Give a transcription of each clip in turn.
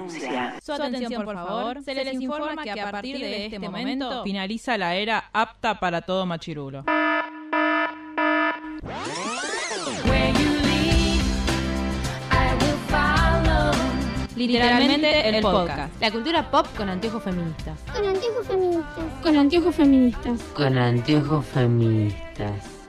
denuncia. Su atención, por favor. Se les informa que a partir de este momento Finaliza la era apta para todo machirulo. literalmente el podcast. La cultura pop con anteojos feministas. Con anteojos feministas. Con anteojos feministas. Con anteojos feministas.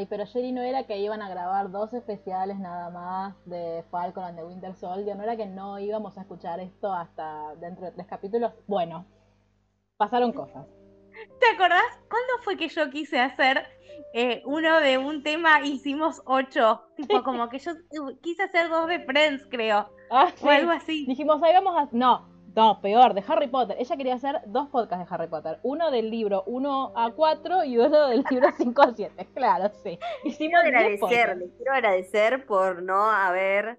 Ay, pero Jerry no era que iban a grabar dos especiales nada más de Falcon and the Winter Soldier, no era que no íbamos a escuchar esto hasta dentro de tres capítulos. Bueno, pasaron cosas. ¿Te acordás? ¿Cuándo fue que yo quise hacer eh, uno de un tema? Hicimos ocho. Tipo, como que yo quise hacer dos de Friends, creo. Ah, O algo así. Dijimos, ahí vamos a... No, no, peor, de Harry Potter. Ella quería hacer dos podcasts de Harry Potter. Uno del libro 1 a 4 y uno del libro 5 a 7. Claro, sí. Hicimos Quiero 10 podcasts. agradecer, les quiero agradecer por no haber,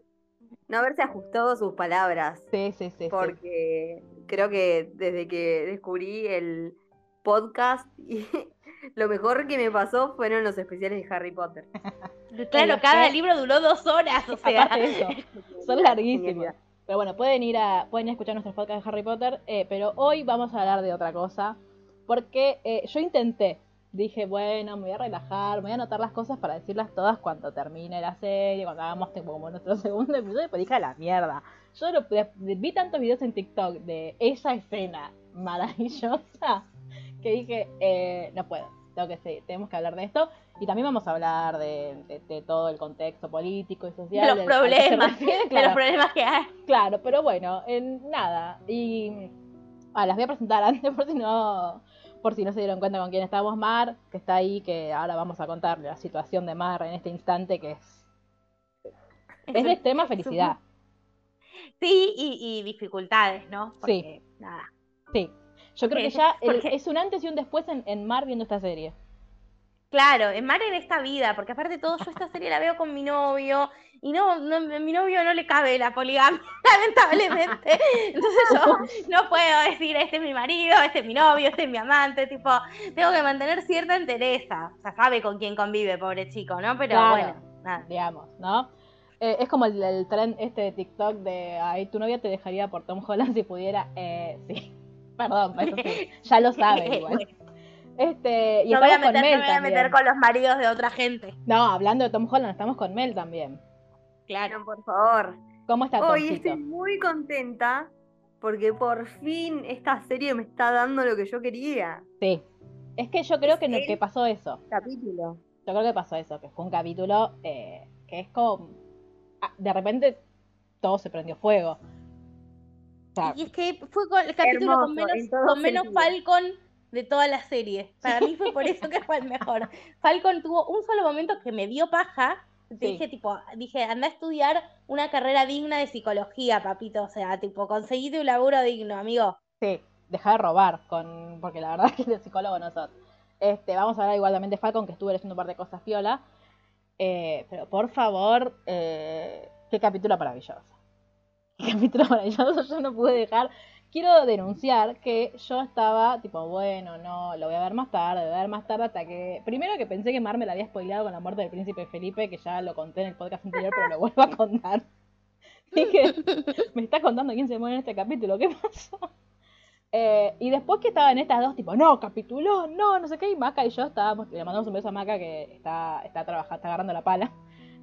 no haberse ajustado sus palabras, Sí, sí, sí. sí. porque creo que desde que descubrí el podcast, y lo mejor que me pasó fueron los especiales de Harry Potter. Claro, cada que- libro duró dos horas, o sea. Eso, son larguísimos. Pero bueno, pueden ir a, pueden escuchar nuestros podcasts de Harry Potter, eh, pero hoy vamos a hablar de otra cosa. Porque eh, yo intenté, dije, bueno, me voy a relajar, me voy a anotar las cosas para decirlas todas cuando termine la serie, cuando hagamos como nuestro segundo episodio, pero dije a la mierda. Yo no vi tantos videos en TikTok de esa escena maravillosa que dije, eh, no puedo, tengo que tenemos que hablar de esto. Y también vamos a hablar de, de- de todo el contexto político y social. De los problemas, refiere, de los problemas que hay. Claro, pero bueno, en nada. Y ah, las voy a presentar antes por si no por si no se dieron cuenta con quién estamos. Mar, que está ahí, que ahora vamos a contarle la situación de Mar en este instante, que es, es de extrema felicidad. Sí, y, y dificultades, ¿no? Porque, nada. Sí. Yo creo que Porque- ya el- es un antes y un después en, en Mar viendo esta serie. Claro, en Mar en esta vida, porque aparte de todo, yo esta serie la veo con mi novio, y no, no mi novio no le cabe la poligamia, lamentablemente. Entonces yo no puedo decir, este es mi marido, este es mi novio, este es mi amante, tipo, tengo que mantener cierta entereza. O sea, sabe con quién convive, pobre chico, ¿no? Pero Claro. bueno, nada. digamos, ¿no? Eh, es como el, el tren este de TikTok de, ay, tu novia te dejaría por Tom Holland si pudiera. Eh, sí, perdón, eso sí, ya lo sabes igual. Este, y No me voy a con meter, Mel no me voy a también. meter con los maridos de otra gente. No, hablando de Tom Holland, estamos con Mel también. Claro. Por favor. ¿Cómo está Hoy Tomcito? estoy muy contenta porque por fin esta serie me está dando lo que yo quería. Sí. Es que yo creo que, no- el- que pasó eso. Capítulo. Yo creo que pasó eso, que fue un capítulo eh, que es como... ah, De repente todo se prendió fuego. Y es que fue con el capítulo con menos, con menos. Falcon de toda la serie. Para mí fue por eso que fue el mejor. Falcon tuvo un solo momento que me dio paja. Te Sí. dije, tipo, dije, anda a estudiar una carrera digna de psicología, papito. O sea, tipo, conseguite un laburo digno, amigo. Sí, deja de robar, con, porque la verdad es que de psicólogo no sos. Este, vamos a hablar igualmente de Falcon, que estuve leyendo un par de cosas piola. Eh, pero por favor, eh, qué capítulo maravilloso. Qué capítulo maravilloso, yo no pude dejar. Quiero denunciar que yo estaba tipo, bueno, no, lo voy a ver más tarde, voy a ver más tarde hasta que... Primero que pensé que Mar me la había spoileado con la muerte del príncipe Felipe, que ya lo conté en el podcast anterior, pero lo vuelvo a contar. Dije, me está contando quién se muere en este capítulo, ¿qué pasó? Eh, y después que estaban estas dos, tipo, no, capítulo, no, no sé qué, y Maca y yo estábamos, le mandamos un beso a Maca que está, está trabajando, está agarrando la pala.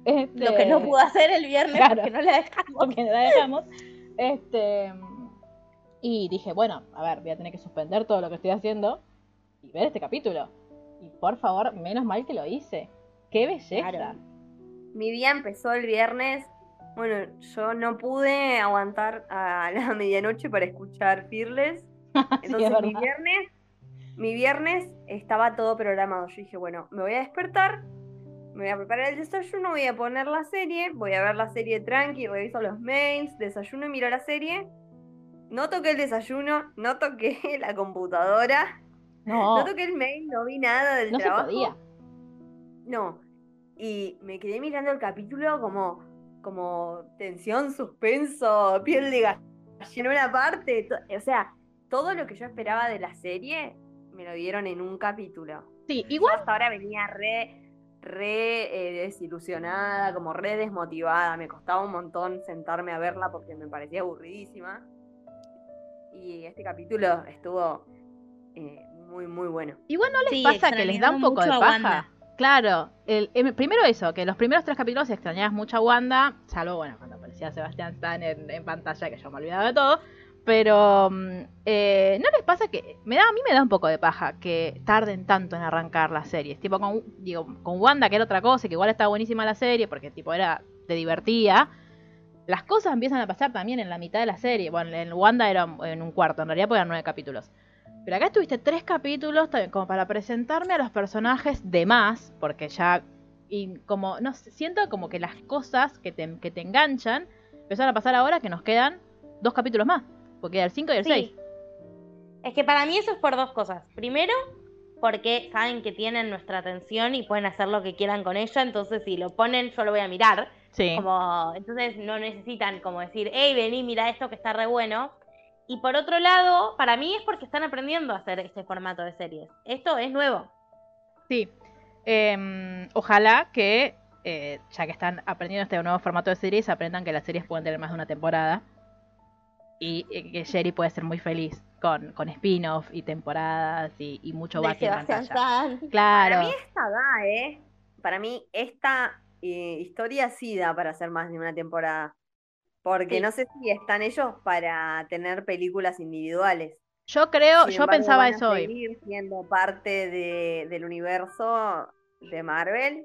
Este, Lo que no pudo hacer el viernes Claro. porque no la dejamos. porque no la dejamos. Este, y dije, bueno, a ver, voy a tener que suspender todo lo que estoy haciendo y ver este capítulo. Y por favor, menos mal que lo hice. ¡Qué belleza! Claro. Mi día empezó el viernes. Bueno, yo no pude aguantar a la medianoche para escuchar Fearless. Sí, Entonces es mi viernes, mi viernes estaba todo programado. Yo dije, bueno, me voy a despertar, me voy a preparar el desayuno, voy a poner la serie, voy a ver la serie tranqui, reviso los mails, desayuno y miro la serie. No toqué el desayuno, no toqué la computadora, No, no toqué el mail, no vi nada del no se trabajo. podía. No. Y me quedé mirando el capítulo como como tensión, suspenso, piel de gallina en una parte. O sea, todo lo que yo esperaba de la serie me lo dieron en un capítulo. Sí, Yo igual hasta ahora venía re, re eh, desilusionada, como re desmotivada. Me costaba un montón sentarme a verla porque me parecía aburridísima. Y este capítulo estuvo eh, muy, muy bueno. Igual no les Sí, pasa que les da un poco de paja. Wanda. Claro, el, em, primero eso, que los primeros tres capítulos extrañabas mucho a Wanda, salvo, bueno, cuando aparecía Sebastián Stan en, en pantalla, que yo me olvidaba de todo. Pero, mm, eh, ¿no les pasa que me da, a mí me da un poco de paja que tarden tanto en arrancar las series? Tipo, con, digo, con Wanda, que era otra cosa, que igual estaba buenísima la serie, porque tipo era, te divertía. Las cosas empiezan a pasar también en la mitad de la serie. Bueno, en Wanda era en un cuarto, en realidad, eran nueve capítulos. Pero acá estuviste tres capítulos también como para presentarme a los personajes de más, porque ya y como no siento como que las cosas que te, que te enganchan empezaron a pasar ahora que nos quedan dos capítulos más, porque queda el 5 y el Sí. 6. Es que para mí eso es por dos cosas. Primero, porque saben que tienen nuestra atención y pueden hacer lo que quieran con ella, entonces si lo ponen yo lo voy a mirar. Sí. Como, entonces no necesitan como decir, hey, vení, mira esto que está re bueno. Y por otro lado, para mí es porque están aprendiendo a hacer este formato de series. Esto es nuevo. Sí. Em, ojalá que, eh, ya que están aprendiendo este nuevo formato de series, aprendan que las series pueden tener más de una temporada. Y que Sherry puede ser muy feliz con, con spin-off y temporadas y, y mucho en pantalla. Stan. Claro. Para mí esta da, ¿eh? Para mí esta eh, historia sí da para hacer más de una temporada. Porque Sí. no sé si están ellos para tener películas individuales. Yo creo, Sin yo embargo, pensaba van a eso hoy. seguir siendo parte de- del universo de Marvel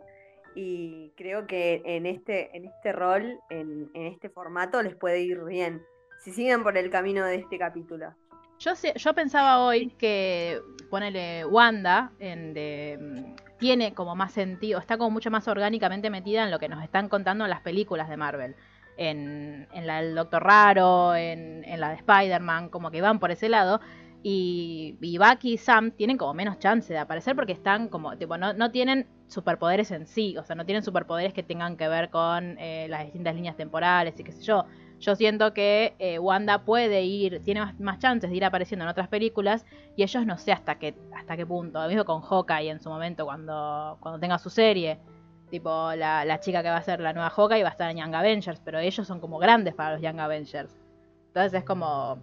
y creo que en este, en este rol, en, en este formato, les puede ir bien. Si siguen por el camino de este capítulo. Yo, sé- yo pensaba hoy que ponele Wanda en de, tiene como más sentido, está como mucho más orgánicamente metida en lo que nos están contando en las películas de Marvel. En, la del Doctor Raro, en, en la de Spider-Man, como que van por ese lado. Y, y Bucky y Sam tienen como menos chance de aparecer porque están como, tipo, no, no tienen superpoderes en sí, o sea, no tienen superpoderes que tengan que ver con eh, las distintas líneas temporales y qué sé yo. Yo siento que eh, Wanda puede ir, tiene más, más chances de ir apareciendo en otras películas y ellos no sé hasta qué, hasta qué punto. Lo mismo con Hawkeye en su momento cuando, cuando tenga su serie. Tipo, la, la chica que va a ser la nueva Hawkeye va a estar en Young Avengers, pero ellos son como grandes para los Young Avengers. Entonces es como,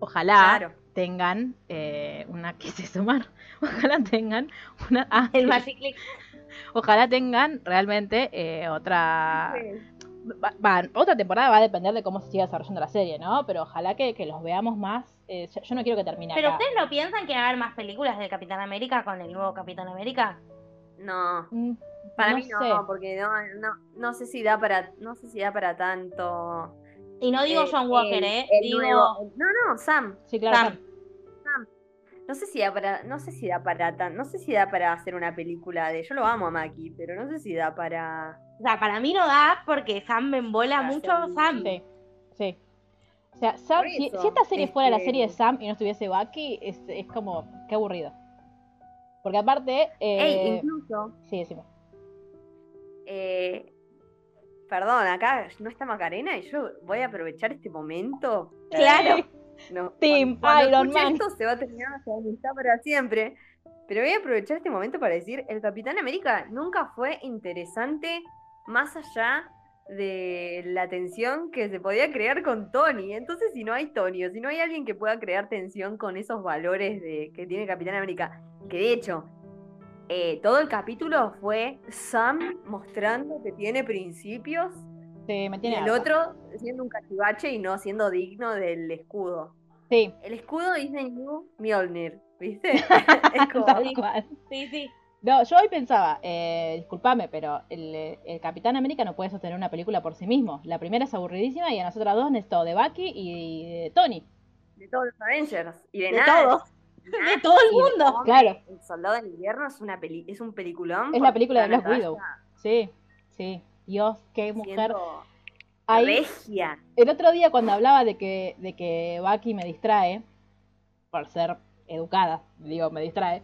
ojalá Claro. tengan eh, una, quise sumar, ojalá tengan una, ah, El ojalá tengan realmente eh, otra, va- va- otra temporada va a depender de cómo se siga desarrollando la serie, ¿no? Pero ojalá que, que los veamos más. eh, yo- yo no quiero que termine Pero acá. ustedes no piensan que va a haber más películas del Capitán América con el nuevo Capitán América? No, Mm, para no mí no, sé. porque no, no, no sé si da para, no sé si da para tanto. Y no digo eh, John Walker, el- ¿eh? el digo nuevo- No, no, Sam. Sí, claro. Sam. Sam. No sé si da para, no sé si da para tan, no sé si da para hacer una película de. Yo lo amo a Maki, pero no sé si da para. O sea, para mí no da porque Sam me embola Para mucho Sam. Sí, sí. O sea, Sam, si, esta serie fuera la este- serie de Sam y no estuviese Bucky, es, es como, qué aburrido. Porque aparte, eh, Ey, incluso. sí, decime. eh, perdón, acá no está Macarena y yo voy a aprovechar este momento. Claro. No, Team cuando, cuando Iron Man. Esto se va a terminar nuestra amistad para siempre. Pero voy a aprovechar este momento para decir, el Capitán América nunca fue interesante más allá de la tensión que se podía crear con Tony. Entonces, si no hay Tony o si no hay alguien que pueda crear tensión con esos valores de, que tiene Capitán América, que de hecho, eh, todo el capítulo fue Sam mostrando que tiene principios Sí, me y tiene el harta. otro siendo un cachivache y no siendo digno del escudo. Sí, El escudo dice New Mjolnir, ¿viste? es como. Sí, sí. No, yo hoy pensaba, eh, disculpame, pero el, el Capitán América no puede sostener una película por sí mismo. La primera es aburridísima y a las otras dos necesito de Bucky y de Tony. de todos los Avengers. Y de, De nada. todos. De todo el mundo. Claro. El Soldado del Invierno es, una peli es un peliculón. Es la película de Black Widow. Sí, sí. Dios, qué mujer. Ahí, regia. el otro día cuando hablaba de que, de que Bucky me distrae, por ser educada, digo, me distrae,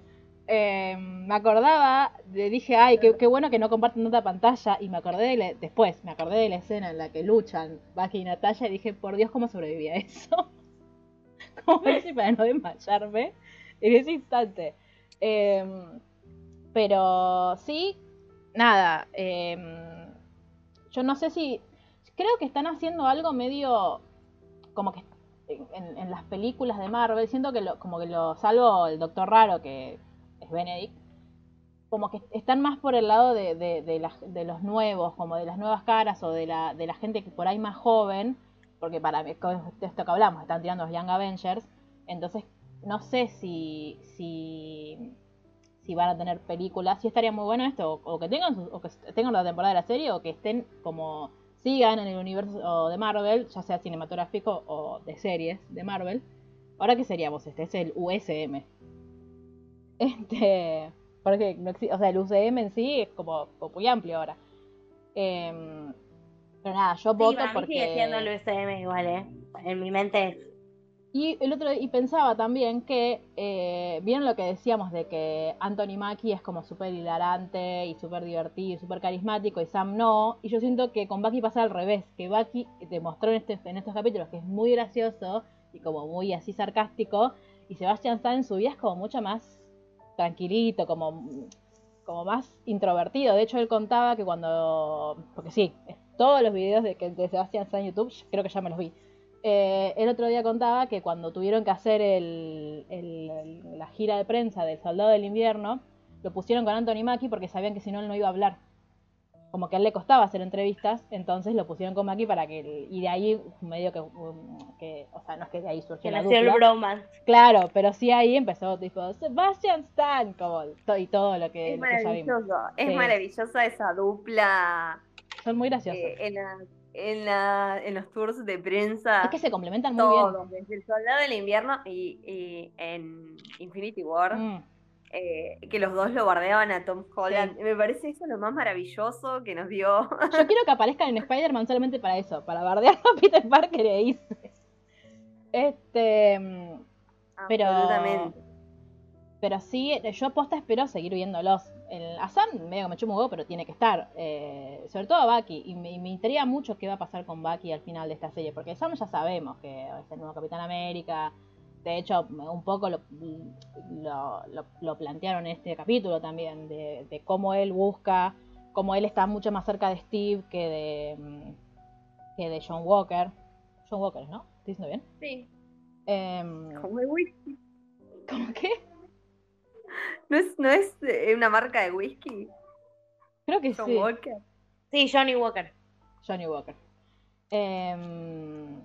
eh, me acordaba, de, dije, ay, qué, qué bueno que no comparten tanta pantalla. Y me acordé de la- después, me acordé de la escena en la que luchan Bucky y Natalia y dije, por Dios, ¿cómo sobrevivía eso? ¿Cómo hice para no desmayarme en ese instante? Em, pero sí, nada. em, yo no sé si. Creo que están haciendo algo medio. Como que en, en las películas de Marvel. Siento que lo, como que lo. Salvo el Doctor Raro, que es Benedict. Como que están más por el lado de, de, los nuevos, como de las nuevas caras o de la, de la gente que por ahí más joven. Porque para esto que hablamos, están tirando los Young Avengers. Entonces, no sé si. si si van a tener películas, sí estaría muy bueno esto, o, que tengan o que tengan la temporada de la serie, o que estén como sigan en el universo de Marvel, ya sea cinematográfico o de series de Marvel. Ahora qué seríamos este, es el USM. Este, porque no exi- o sea, el UCM en sí es como, como muy amplio ahora. Em, pero nada, yo Sí, voto para mí porque sigue siendo el USM igual, ¿eh? En mi mente es. y el otro y pensaba también que eh, vieron lo que decíamos de que Anthony Mackie es como súper hilarante y súper divertido y súper carismático y Sam no. Y yo siento que con Bucky pasa al revés, que Bucky demostró en, este, en estos capítulos que es muy gracioso y como muy así sarcástico. Y Sebastian Stan en su vida es como mucho más tranquilito, como, como más introvertido. De hecho, él contaba que cuando... Porque sí, todos los videos de, de Sebastian Stan en YouTube, creo que ya me los vi. Eh, el otro día contaba que cuando tuvieron que hacer el- el- la gira de prensa del Soldado del Invierno, lo pusieron con Anthony Mackie porque sabían que si no él no iba a hablar. Como que a él le costaba hacer entrevistas, entonces lo pusieron con Mackie para que... y de ahí medio que, um, que... O sea, no es que de ahí surgió Que la nació el dupla. bromance. Claro, pero sí ahí empezó tipo Sebastian Stan, como y todo lo que, Es lo que ya vimos. maravilloso, es Sí. maravillosa esa dupla Son muy graciosos. eh, en, la- en, la- en los tours de prensa. es que se complementan muy bien. todos, desde el Soldado del Invierno y, y en Infinity War, Mm. Eh, que los dos lo bardeaban a Tom Holland. Me parece eso lo más maravilloso que nos dio. Yo quiero que aparezcan en Spider-Man solamente para eso, para bardear a Peter Parker e irse. Este. mm, Pero- Absolutamente. Pero sí, yo aposta espero seguir viéndolos. El, a Sam medio que me chumo pero tiene que estar. Eh, sobre todo a Bucky. Y me, y me intriga mucho qué va a pasar con Bucky al final de esta serie. Porque Sam ya sabemos que es el nuevo Capitán América. De hecho, un poco lo, lo, lo- lo plantearon en este capítulo también. De, de cómo él busca. Cómo él está mucho más cerca de Steve que de, mm, que de John Walker. John Walker, ¿no? ¿Estoy diciendo bien? Sí, Em, como el whisky. ¿Cómo qué? ¿No es, no es eh, una marca de whisky? Creo que John sí. Walker. Sí, Johnny Walker. Johnny Walker. Em,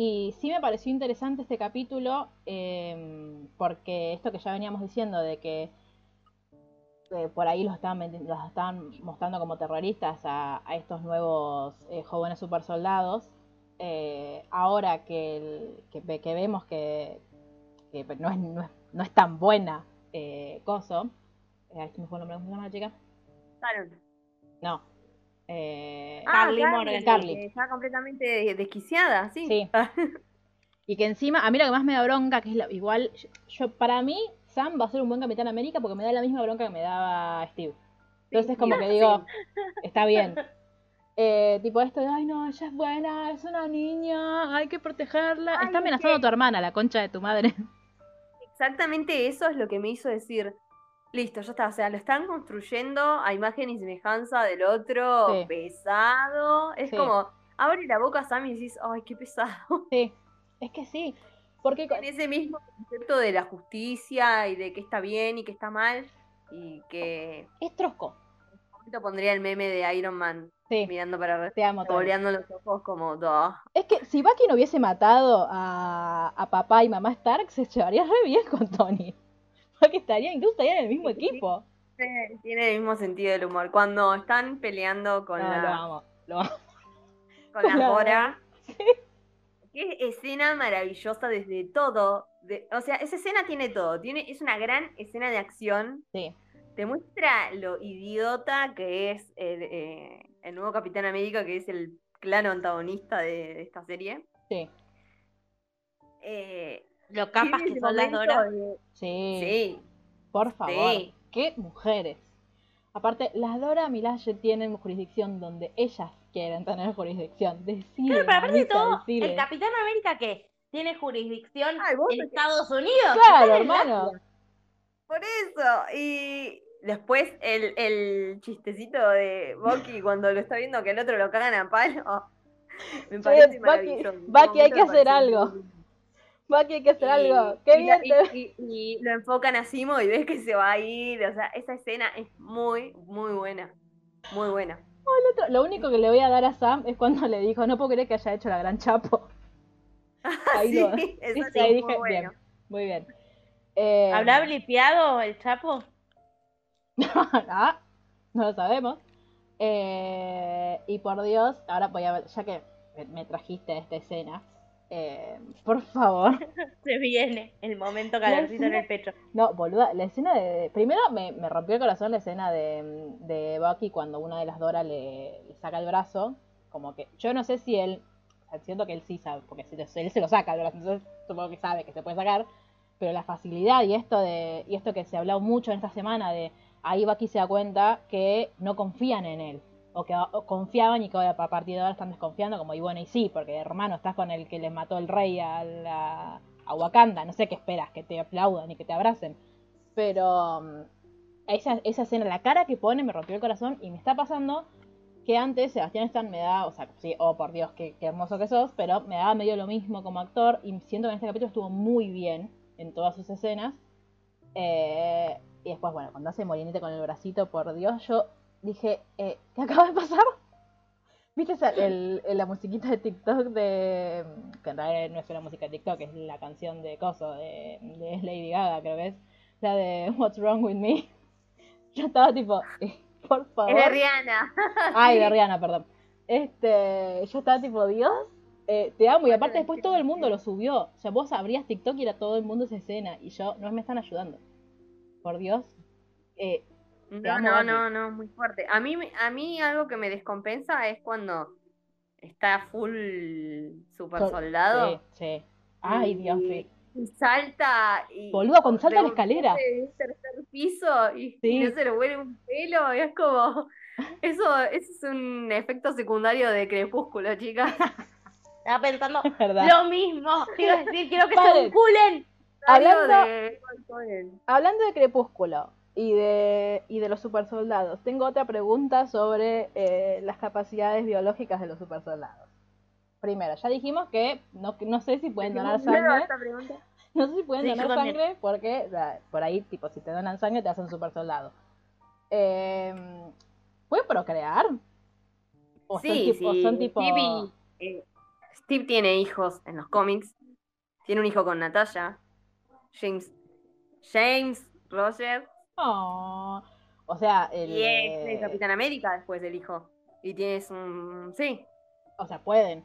y sí me pareció interesante este capítulo em, porque esto que ya veníamos diciendo de que eh, por ahí los estaban, vendi- los estaban mostrando como terroristas a, a estos nuevos eh, jóvenes super soldados. ahora que, el- que, ve- que vemos que, que no, es, no, es, no es tan buena eh, Coso. Eh, ahí se me fue el nombre, ¿cómo se llama la chica? Sharon. No. Eh, Ah, Carly Morgan. Carly. Está completamente des- desquiciada, sí. Sí. Y que encima, a mí lo que más me da bronca, que es la, igual, yo, yo- para mí, Sam va a ser un buen Capitán América porque me da la misma bronca que me daba Steve. Entonces, como que digo, está bien. Eh, tipo esto de, ay no, ella es buena, es una niña, hay que protegerla. Ay, está es amenazando a tu hermana, la concha de tu madre. Exactamente eso es lo que me hizo decir, listo, ya está, o sea, lo están construyendo a imagen y semejanza del otro, Sí. pesado. Es Sí. como, abre la boca Sam y decís, ay, qué pesado. Sí, es que sí. Porque con- En ese mismo concepto de la justicia y de qué está bien y qué está mal, y que es trosco. te pondría el meme de Iron Man Sí, mirando para arriba, te amo, Tony. boleando los ojos como, "Duh". Es que si Bucky no hubiese matado a, a papá y mamá Stark, se llevaría re bien con Tony. Porque estaría, incluso estaría en el mismo equipo. Sí, Tiene el mismo sentido del humor. Cuando están peleando con No, la, lo amo, lo amo. con Con la Bora. Qué escena maravillosa desde todo. de- o sea, esa escena tiene todo. Tiene, es una gran escena de acción. Sí, Te muestra lo idiota que es el, eh, el nuevo Capitán América, que es el claro antagonista de, de esta serie. sí, Eh, Lo capas que son las Dora. de- sí. Sí. Por favor. Sí. Qué mujeres. Aparte, las Dora Milaje tienen jurisdicción donde ellas quieren tener jurisdicción. Deciden, Claro, pero aparte de todo, deciden. el Capitán América que tiene jurisdicción Ay, vos en Estados Unidos. Claro, hermano. Por eso. Y después el, el chistecito de Bucky cuando lo está viendo que el otro lo cagan a palo. Me parece Bucky- maravilloso. Bucky, hay que hacer algo. Bucky, hay que hacer Y- algo. Qué y bien. y, y- y lo enfocan a Simo y ves que se va a ir. O sea, esa escena es muy, muy buena. Muy buena. Otro- Lo único que le voy a dar a Sam es cuando le dijo, no puedo creer que haya hecho la gran chapo. Ahí sí, sí, Ahí dije, bueno. bien, muy bien. Eh, ¿Habrá blipeado el Chapo? ah, no lo sabemos. Eh, y por Dios, ahora voy a ver, ya que me- me trajiste esta escena, eh, por favor. Se viene el momento calorcito en el pecho. No, boluda, la escena de... Primero me, me rompió el corazón la escena de, de Bucky cuando una de las Dora le, le saca el brazo. Como que yo no sé si él... siento que él sí sabe, porque si él se lo saca el brazo, entonces supongo que sabe que se puede sacar. Pero la facilidad y esto de y esto que se ha hablado mucho en esta semana de ahí Bucky se da cuenta que no confían en él. O que confiaban y que a partir de ahora están desconfiando, como y bueno, y sí, porque hermano, estás con el que les mató el rey a, la- a Wakanda, no sé qué esperas, que te aplaudan y que te abracen. Pero mm, esa, esa escena, la cara que pone me rompió el corazón y me está pasando que antes Sebastián Stan me da, o sea, sí, oh por Dios, qué, qué hermoso que sos, pero me daba medio lo mismo como actor y siento que en este capítulo estuvo muy bien en todas sus escenas. Eh, y después, bueno, cuando hace Molinete con el bracito, por Dios, yo dije, eh, ¿qué acaba de pasar? ¿Viste esa- el- el- la musiquita de TikTok de... que en realidad no es una música de TikTok, es la canción de Coso, de, de Lady Gaga, creo que es, la de What's Wrong With Me. Yo estaba tipo, eh, por favor. Es de Rihanna. Ay, de Rihanna, perdón. Este, yo estaba tipo, Dios, eh, te amo. Y aparte después todo el mundo lo subió. O sea, vos abrías TikTok y era todo el mundo esa escena. Y yo, no me están ayudando. Por Dios. Eh, No, no, no, no, muy fuerte. A mí, a mí algo que me descompensa es cuando está full super Sol- soldado sí, sí. Ay, Dios mío. y salta y Boluda, cuando salta la escalera. tercer piso y, Sí. y no se le huele un pelo y es como eso, eso es un efecto secundario de crepúsculo, chicas. Estaba pensando lo mismo. Decir, quiero que se vinculen. Hablando- de. Hablando de Crepúsculo y de, y de los supersoldados, tengo otra pregunta sobre eh, las capacidades biológicas de los supersoldados. Primero, ya dijimos que no, no sé si pueden donar sangre. esta pregunta. No sé si pueden Sí, donar también. sangre porque por ahí, tipo, si te donan sangre te hacen super soldado. Eh, ¿Pueden procrear? ¿O son Sí, tipo, sí. son tipo... Steve, eh, Steve tiene hijos en los cómics. Tiene un hijo con Natalia. James. James Roger. Oh, O sea, el, Y es el eh, Capitán América después del hijo. Y tienes un. Sí. o sea, pueden.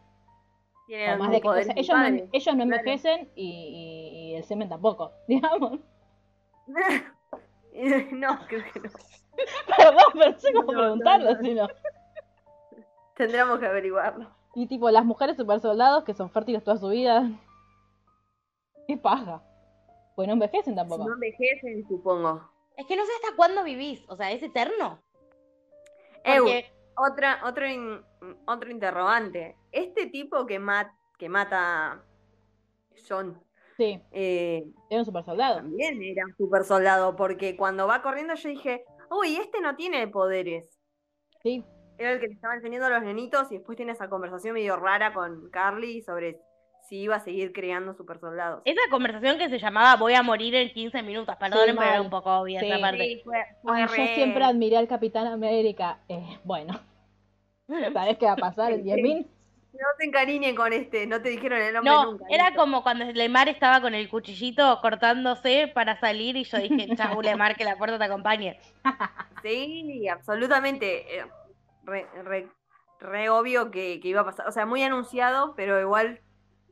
Tiene O más un de que- o sea, ellos, no, ellos no Claro. envejecen y, y- y el semen tampoco, digamos. no, creo que no. Perdón, pero no sé cómo No, preguntarlo, no. si no. Tendremos que averiguarlo. Y tipo, las mujeres super soldados que son fértiles toda su vida. Qué paja. Pues no envejecen Si tampoco. no envejecen, supongo. Es que no sé hasta cuándo vivís. O sea, es eterno. Eu, Porque otra, otro, in- otro interrogante. Este tipo que, ma- que mata John Sí, eh, era un super soldado. también era un super soldado, porque cuando va corriendo yo dije, uy, este no tiene poderes. Sí, Era el que le estaba enseñando a los nenitos y después tiene esa conversación medio rara con Carly sobre si iba a seguir creando super soldados. esa conversación que se llamaba Voy a morir en 15 minutos. Perdonen, pero era un poco obvia Sí. esa parte. Sí, fue, fue Ay, yo re- siempre admiré al Capitán América. Eh, bueno, ¿sabes qué va a pasar? El Yemin. No te encariñen con este, no te dijeron el nombre No, nunca. era listo. como cuando Lemar estaba con el cuchillito cortándose para salir y yo dije, chau Lemar, que la puerta te acompañe. Sí, absolutamente. eh, Re, re- re obvio que, que iba a pasar. O sea, muy anunciado, pero igual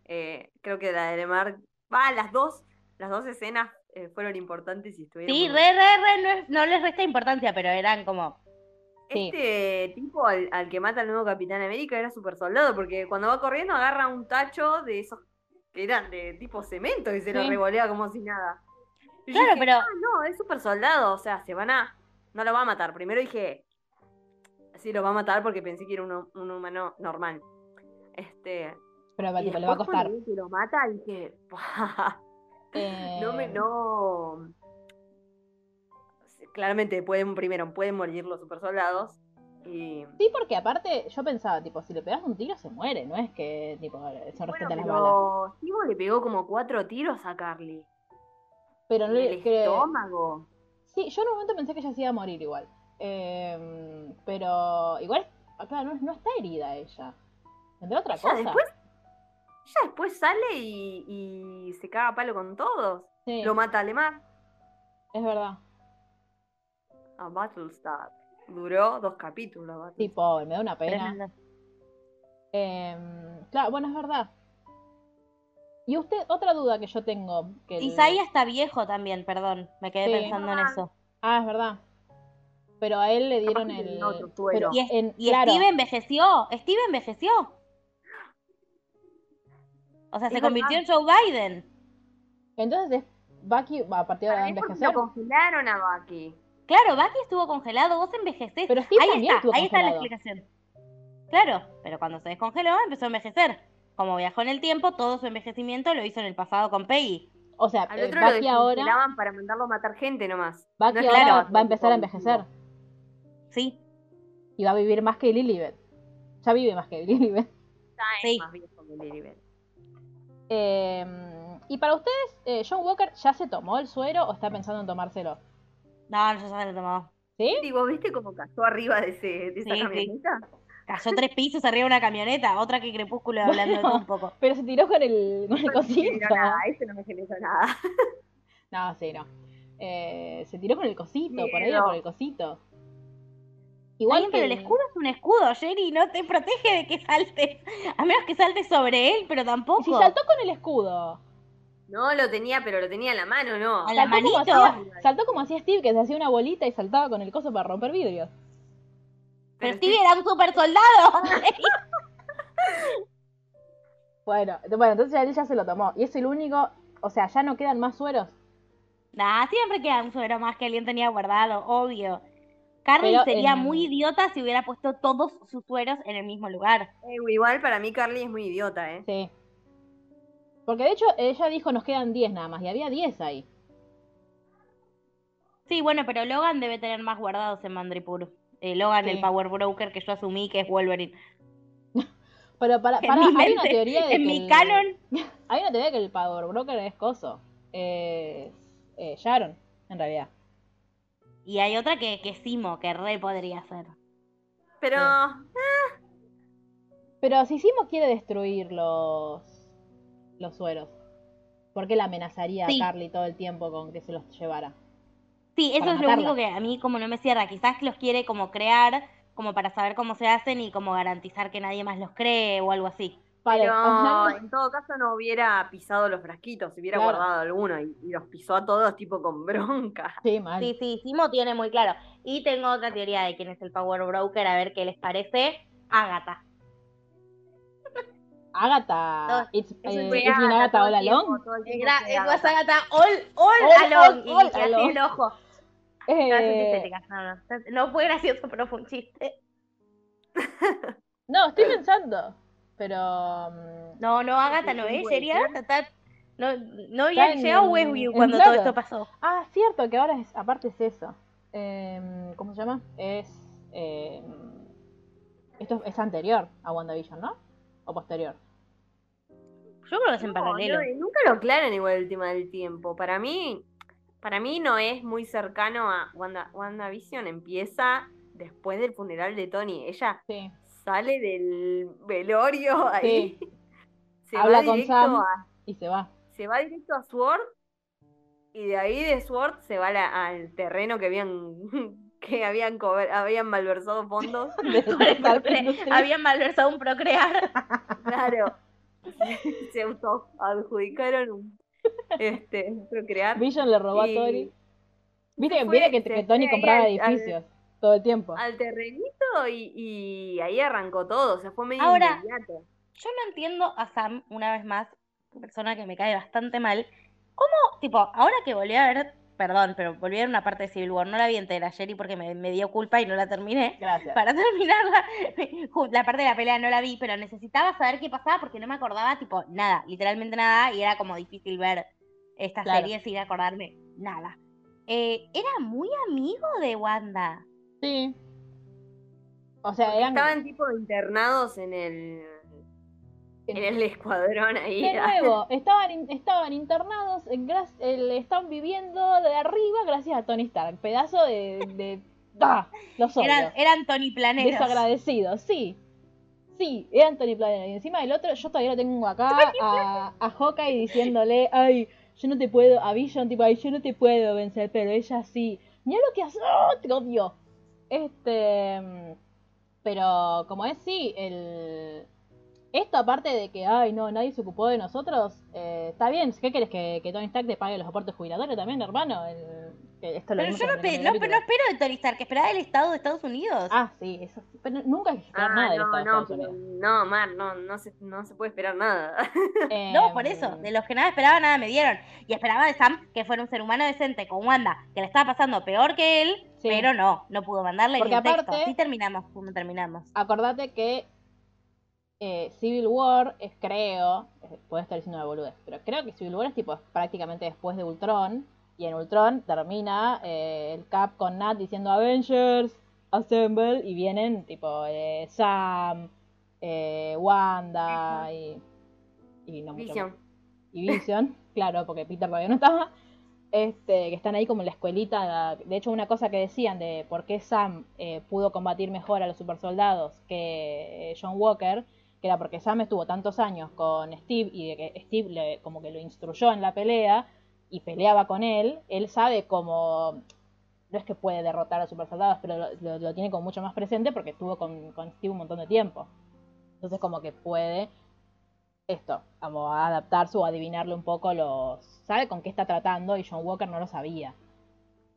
eh, creo que la de Lemar. Va, las dos, las dos escenas eh, fueron importantes y estuvieron. Sí, muy re, re, re, no, es- no les resta importancia, pero eran como... Sí. Este tipo al, al que mata al nuevo Capitán América era super soldado, porque cuando va corriendo agarra un tacho de esos que eran de tipo cemento y se lo revolea como si nada. Y Claro, dije, pero- "Ah, no, es super soldado, o sea, se van a. No lo va a matar. Primero dije. Sí, lo va a matar porque pensé que era un, un humano normal. Este. Pero y tipo, le va a costar. que lo mata, dije. No me. Eh, No. Claramente pueden, primero, pueden morir los super soldados. Y. Sí, porque aparte yo pensaba, tipo, si le pegas un tiro se muere, no es que, tipo, son Bueno, respetan las balas. Steve le pegó como cuatro tiros a Carly. Pero no le el que- estómago. Sí, yo en un momento pensé que ella se iba a morir igual. Eh, pero igual, ah, claro, no, no está herida ella. Tendrá otra Ella cosa. después, ella después sale y, y se caga a palo con todos. Sí, Lo mata a Alemán. es verdad. A Battlestar. Duró dos capítulos. Battlestar. Sí, pobre, me da una pena. Eh, claro, bueno, es verdad. Y usted, otra duda que yo tengo. Que el- Isaías está viejo también, perdón. Me quedé Sí. pensando en eso. Ah, es verdad. Pero a él le dieron el. pero Y, es- en- y claro, Steve envejeció. Steve envejeció. O sea, se convirtió en. Joe Biden. Entonces es Bucky va a partir de ahora envejecer. lo congelaron a Bucky. Claro, Bucky estuvo congelado, vos envejecés. Pero Steve ahí también está, estuvo ahí está la explicación. Claro, pero cuando se descongeló empezó a envejecer. Como viajó en el tiempo, todo su envejecimiento lo hizo en el pasado con Peggy. O sea, Al eh, otro lo Bucky ahora, descongelaban para mandarlo a matar gente nomás. Bucky No ahora claro, va a empezar a envejecer Sí, y va a vivir más que Lilibet. Ya vive más que Lilibet. Está Sí. más viejo que Lilibet. Eh, y para ustedes, eh, John Walker ya se tomó el suero o está pensando en tomárselo. no, no se sabe lo tomado. ¿Sí? Digo, ¿viste cómo cayó arriba de, ese, de esa Sí, sí. camioneta? Cayó tres pisos arriba de una camioneta, otra que Crepúsculo hablando de todo un poco. Pero se tiró con el, con el No cosito. nada, ese no me generó nada. No, sí, no. Eh, se tiró con el cosito, por ahí Miedo. por el cosito. Igual, pero el escudo es un escudo, Jerry, no te protege de que saltes. A menos que saltes sobre él, pero tampoco. Si saltó con el escudo. No lo tenía, pero lo tenía en la mano, ¿no. A la Saltó como, manito. hacía, saltó como hacía Steve, que se hacía una bolita y saltaba con el coso para romper vidrios. Pero Pero Steve sí- era un super soldado. Bueno, bueno, entonces ya él ya se lo tomó. Y es el único, o sea, ya no quedan más sueros. nah, siempre queda un suero más que alguien tenía guardado, obvio. Carly Pero sería en- muy idiota si hubiera puesto todos sus sueros en el mismo lugar. Eh, igual para mí Carly es muy idiota, ¿eh? Sí. Porque de hecho ella dijo nos quedan 10 nada más, y había 10 ahí. Sí, bueno, pero Logan debe tener más guardados en Mandripur. Eh, Logan, el. Power Broker que yo asumí que es Wolverine. Pero para, En para hay una teoría de en que mi el- canon. Hay una teoría de que el Power Broker es coso. Es eh, Sharon, en realidad. Y hay otra que, que Simo, que re podría ser. Pero Pero si Simo quiere destruir los los sueros, ¿por qué la amenazaría Sí. a Carly todo el tiempo con que se los llevara? Sí, eso es lo único que a mí como no me cierra. Quizás los quiere como crear, como para saber cómo se hacen y como garantizar que nadie más los cree o algo así. Vale, Pero hablando- en todo caso no hubiera pisado los frasquitos, hubiera Claro. guardado alguno y, y los pisó a todos tipo con bronca. Sí, mal. Sí, sí, Simo tiene muy claro. Y tengo otra teoría de quién es el Power Broker, a ver qué les parece. Agatha. Agatha. Todo- It's, Eso eh, it's Agatha all along. es Agatha. Agatha all, all, All, along. all, y all así el ojo. Eh, Gracias, estéticas. No, no. No fue gracioso, pero fue un chiste. no, estoy pensando. Pero. mm, No, no, Agatha no ¿Quién es, sería? Agatha. No, no había llegado Westview cuando todo esto pasó. Ah, cierto, que ahora es, aparte es eso. Em, ¿Cómo se llama? Es. em, esto es anterior a WandaVision, ¿no? ¿O posterior? Yo creo que es en No, paralelo. no, nunca lo aclaran igual el tema del tiempo. Para mí, para mí no es muy cercano a Wanda, WandaVision. Empieza después del funeral de Tony. Ella Sí. Sale del velorio ahí. Se Habla va con Sam. a Y se va. se va directo a Sword y de ahí de Sword se va la- al terreno que habían que habían cober- habían malversado fondos. Habían malversado un procrear. Claro. Se auto adjudicaron un este procrear. Vision le robó Y a Tony. Viste viste que, Tony compraba al- edificios todo el tiempo. al terrenito y, y ahí arrancó todo, o sea, fue medio Ahora- inmediato. Yo no entiendo a Sam, una vez más, persona que me cae bastante mal, ¿Cómo, tipo, ahora que volví a ver, perdón, pero volví a ver una parte de Civil War, no la vi entera, Jerry, porque me, me dio culpa y no la terminé. Gracias. Para terminarla, la parte de la pelea no la vi, pero necesitaba saber qué pasaba porque no me acordaba, tipo, nada, literalmente nada, y era como difícil ver esta Claro. serie sin acordarme nada. Eh, era muy amigo de Wanda. Sí. O sea, eran. Estaban tipo internados en el, en el escuadrón ahí. De nuevo, estaban, estaban internados, en gra- el- están viviendo de arriba gracias a Tony Stark. Pedazo de. de ¡Ah! Los odio. Eran, eran Tony Planeros. Desagradecidos, sí. Sí, eran Tony Planner. Y encima del otro, yo todavía lo tengo acá a, a Hawkeye diciéndole, ay, yo no te puedo, a Vision, tipo, ay, yo no te puedo vencer, pero ella sí. Mira lo que hace, ¡oh! te odio. Este, mm, pero como es, sí, el... Esto aparte de que, ay, no, nadie se ocupó de nosotros, eh, está bien, ¿qué querés? ¿Que, que Tony Stark te pague los aportes jubilatorios también, hermano? El- esto lo Pero yo no, espero de Tony Stark, esperaba el Estado de Estados Unidos. Ah, sí, eso sí. Pero nunca esperar Ah, nada del no, Estado de no, Estados Unidos. no, Mar, no, no se, no se puede esperar nada. No, por eso, de los que nada esperaba, nada me dieron. Y esperaba de Sam que fuera un ser humano decente con Wanda, que le estaba pasando peor que él, Sí. pero no, no pudo mandarle Porque ni un texto. aparte- Así terminamos como terminamos. Acordate que eh, Civil War es, creo, eh, puede estar diciendo una boludez, pero creo que Civil War es tipo prácticamente después de Ultron. Y en Ultron termina eh, el Cap con Nat diciendo Avengers, Assemble, y vienen tipo eh, Sam, eh, Wanda y, y no mucho. Vision. y Vision, claro, porque Peter todavía no estaba, este, que están ahí como en la escuelita. De hecho, una cosa que decían de por qué Sam eh, pudo combatir mejor a los supersoldados que John Walker, que era porque Sam estuvo tantos años con Steve y de que Steve le, como que lo instruyó en la pelea y peleaba con él, él sabe cómo... No es que puede derrotar a los supersoldados, pero lo, tiene como mucho más presente porque estuvo con, con Steve un montón de tiempo. Entonces como que puede esto, como adaptarse o adivinarle un poco los. sabe con qué está tratando y John Walker no lo sabía.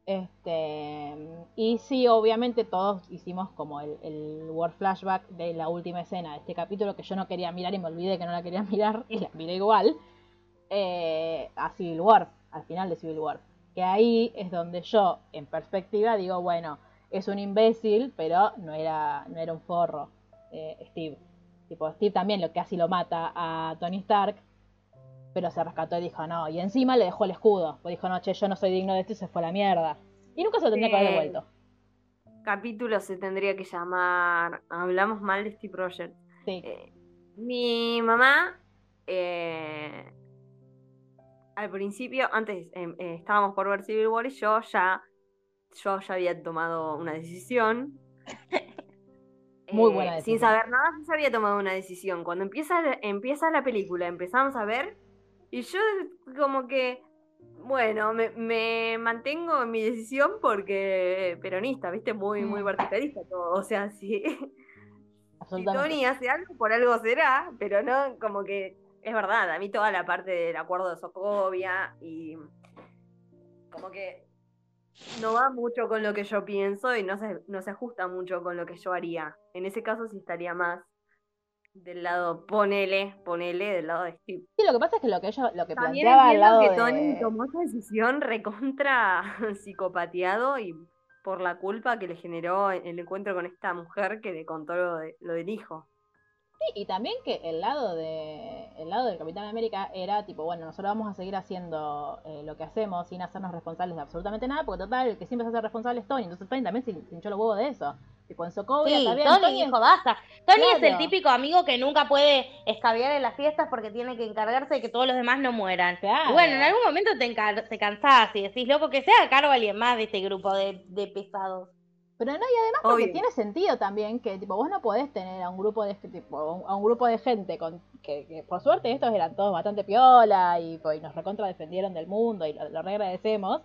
Este. Y sí, obviamente todos hicimos como el, el word flashback de la última escena de este capítulo que yo no quería mirar y me olvidé que no la quería mirar y la miré igual. eh, a Civil War, al final de Civil War. Que ahí es donde yo, en perspectiva, digo, bueno, es un imbécil, pero no era, no era un forro, eh, Steve. Tipo, Steve también lo casi lo mata a Tony Stark, pero se rescató y dijo no. Y encima le dejó el escudo. Pues dijo, no, che, yo no soy digno de esto y se fue a la mierda. Y nunca se lo tendría que haber Sí. devuelto. Capítulo se tendría que llamar Hablamos mal de Steve Rogers. Sí. Eh, mi mamá, eh, al principio, antes eh, eh, estábamos por ver Civil War y yo ya, yo ya había tomado una decisión. Muy Eh, buena Sin decisión. saber nada, yo ya había tomado una decisión. Cuando empieza, la- empieza la película, empezamos a ver y yo como que, bueno, me, me mantengo en mi decisión porque peronista, ¿viste? Muy, muy Mm. verticalista todo. O sea, sí. Si Absolutamente. Tony hace algo, por algo será, pero no, como que es verdad, a mí toda la parte del acuerdo de Sokovia y como que no va mucho con lo que yo pienso y no se, no se ajusta mucho con lo que yo haría. En ese caso sí estaría más del lado, ponele, ponele, del lado de Steve. Sí, lo que pasa es que lo que ella, lo que También planteaba al lado que de... Tony tomó esa decisión recontra psicopateado y por la culpa que le generó el encuentro con esta mujer que le contó lo, de- lo del hijo. Sí, y también que el lado de el lado del Capitán América era tipo, bueno, nosotros vamos a seguir haciendo eh, lo que hacemos sin hacernos responsables de absolutamente nada, porque total, el que siempre se hace responsable es Tony, entonces Tony también se, hinchó los huevos de eso. Tipo, en Sokovia, Sí, bien, Tony es- dijo, basta. Tony es el típico amigo que nunca puede escabiar en las fiestas porque tiene que encargarse de que todos los demás no mueran. Claro. Bueno, en algún momento te, te cansás y decís, loco, que sea a cargo alguien más de este grupo de, de pesados. Pero no, y además porque Obvio. tiene sentido también que tipo vos no podés tener a un grupo de tipo, a un- grupo de gente con que, que por suerte estos eran todos bastante piola y, pues, y nos recontra defendieron del mundo y lo, lo re agradecemos.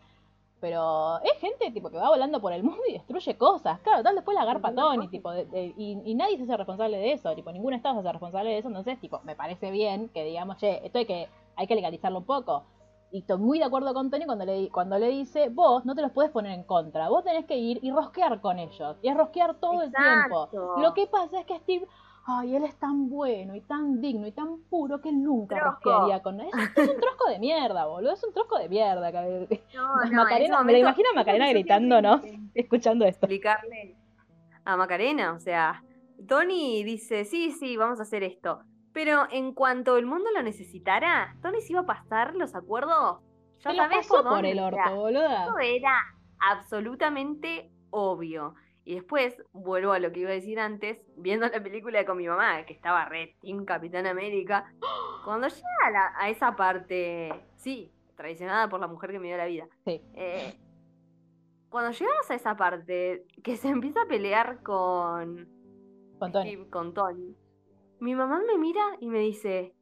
Pero es gente tipo que va volando por el mundo y destruye cosas. Claro, tal después la agarpa Tony, tipo, de- de- y, y nadie se hace responsable de eso, tipo, ningún estado se hace responsable de eso, entonces, tipo, me parece bien que digamos, che, esto hay que, hay que legalizarlo un poco. Y estoy muy de acuerdo con Tony cuando le, cuando le dice, vos no te los puedes poner en contra, vos tenés que ir y rosquear con ellos. Y es rosquear todo el tiempo. Lo que pasa es que Steve, ay, él es tan bueno y tan digno y tan puro que él nunca Trosco. rosquearía con él. Es, es un trosco de mierda, boludo, es un trosco de mierda. No, Macarena- no, en ese me imagino a Macarena yo gritando, ¿no? siempre Escuchando esto. explicarle a Macarena, o sea, Tony dice, sí, sí, vamos a hacer esto. Pero en cuanto el mundo lo necesitara, Tony se iba a pasar los acuerdos. Ya sabés por por el orto, boluda. Eso era absolutamente obvio. Y después, vuelvo a lo que iba a decir antes, viendo la película con mi mamá, que estaba re Team Capitán América, cuando llega a, la- a esa parte, sí, traicionada por la mujer que me dio la vida, Sí. eh, cuando llegamos a esa parte, que se empieza a pelear con, Con Tony. Steve, con Tony, mi mamá me mira y me dice,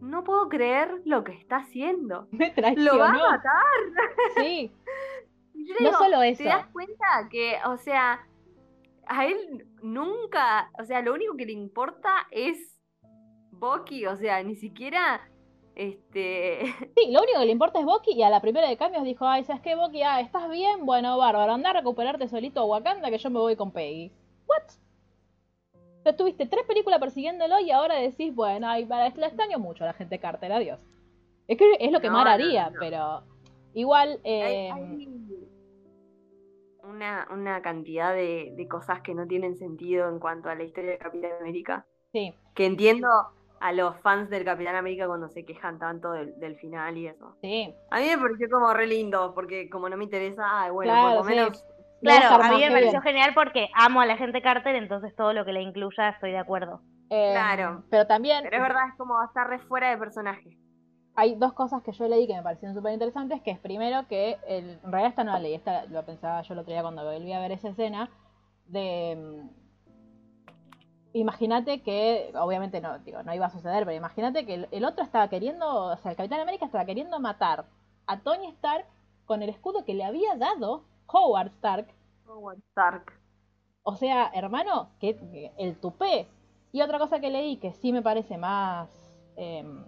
no puedo creer lo que está haciendo. Me ¿Lo traicionó. va a matar? Sí. Yo No digo, solo eso. ¿Te das cuenta que, o sea, a él nunca, o sea, lo único que le importa es Bucky, o sea, ni siquiera, este, Sí, lo único que le importa es Bucky y a la primera de cambios dijo, ay, ¿sabes qué, Bucky? Ah, ¿estás bien? Bueno, bárbaro, anda a recuperarte solito a Wakanda que yo me voy con Peggy. ¿What? Pero tuviste tres películas persiguiéndolo y ahora decís, bueno, ay, para, la extraño mucho a la gente Carter, adiós. Es que es lo que No, Mar haría, no. pero igual... hay, eh, hay una, una cantidad de, de cosas que no tienen sentido en cuanto a la historia de Capitán América. Sí, Que entiendo a los fans del Capitán América cuando se quejan tanto del, del final y eso. sí. A mí me pareció como re lindo, porque como no me interesa, ay, bueno, Claro, por lo sí. Claro, a mí me pareció bien. genial porque amo a la gente Carter, entonces todo lo que le incluya estoy de acuerdo. Eh, Claro. Pero también Pero es verdad, es como estar re fuera de personaje. hay dos cosas que yo leí que me parecieron súper interesantes, que es primero que, el- en realidad esta no la leí, esta lo pensaba yo el otro día cuando volví a ver esa escena, de... mm, Imagínate que, obviamente no, digo, no iba a suceder, pero imagínate que el, el otro estaba queriendo, o sea, el Capitán América estaba queriendo matar a Tony Stark con el escudo que le había dado Howard Stark. Howard Stark. O sea, hermano, que, que el tupé. Y otra cosa que leí que sí me parece más em,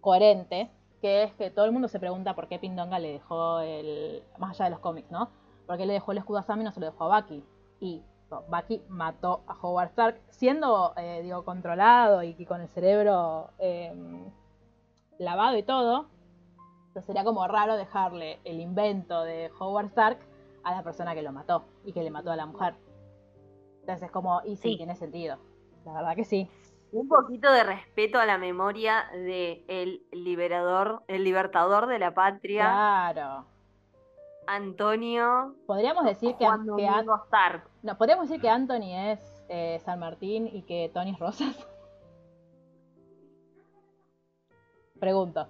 coherente, que es que todo el mundo se pregunta por qué Pindonga le dejó el. Más allá de los cómics, ¿no? ¿Por qué le dejó el escudo a Sam y no se lo dejó a Bucky? Y no, Bucky mató a Howard Stark, siendo, eh, digo, controlado y, y con el cerebro em, lavado y todo. Entonces sería como raro dejarle el invento de Howard Stark a la persona que lo mató y que le mató a la mujer. Entonces es como, y sí, Sí. tiene sentido. La verdad que sí. Un poquito de respeto a la memoria de el liberador, el libertador de la patria, Claro. Antonio Podríamos decir que, que An- no, podríamos decir que Anthony es eh, San Martín y que Tony es Rosas. Pregunto.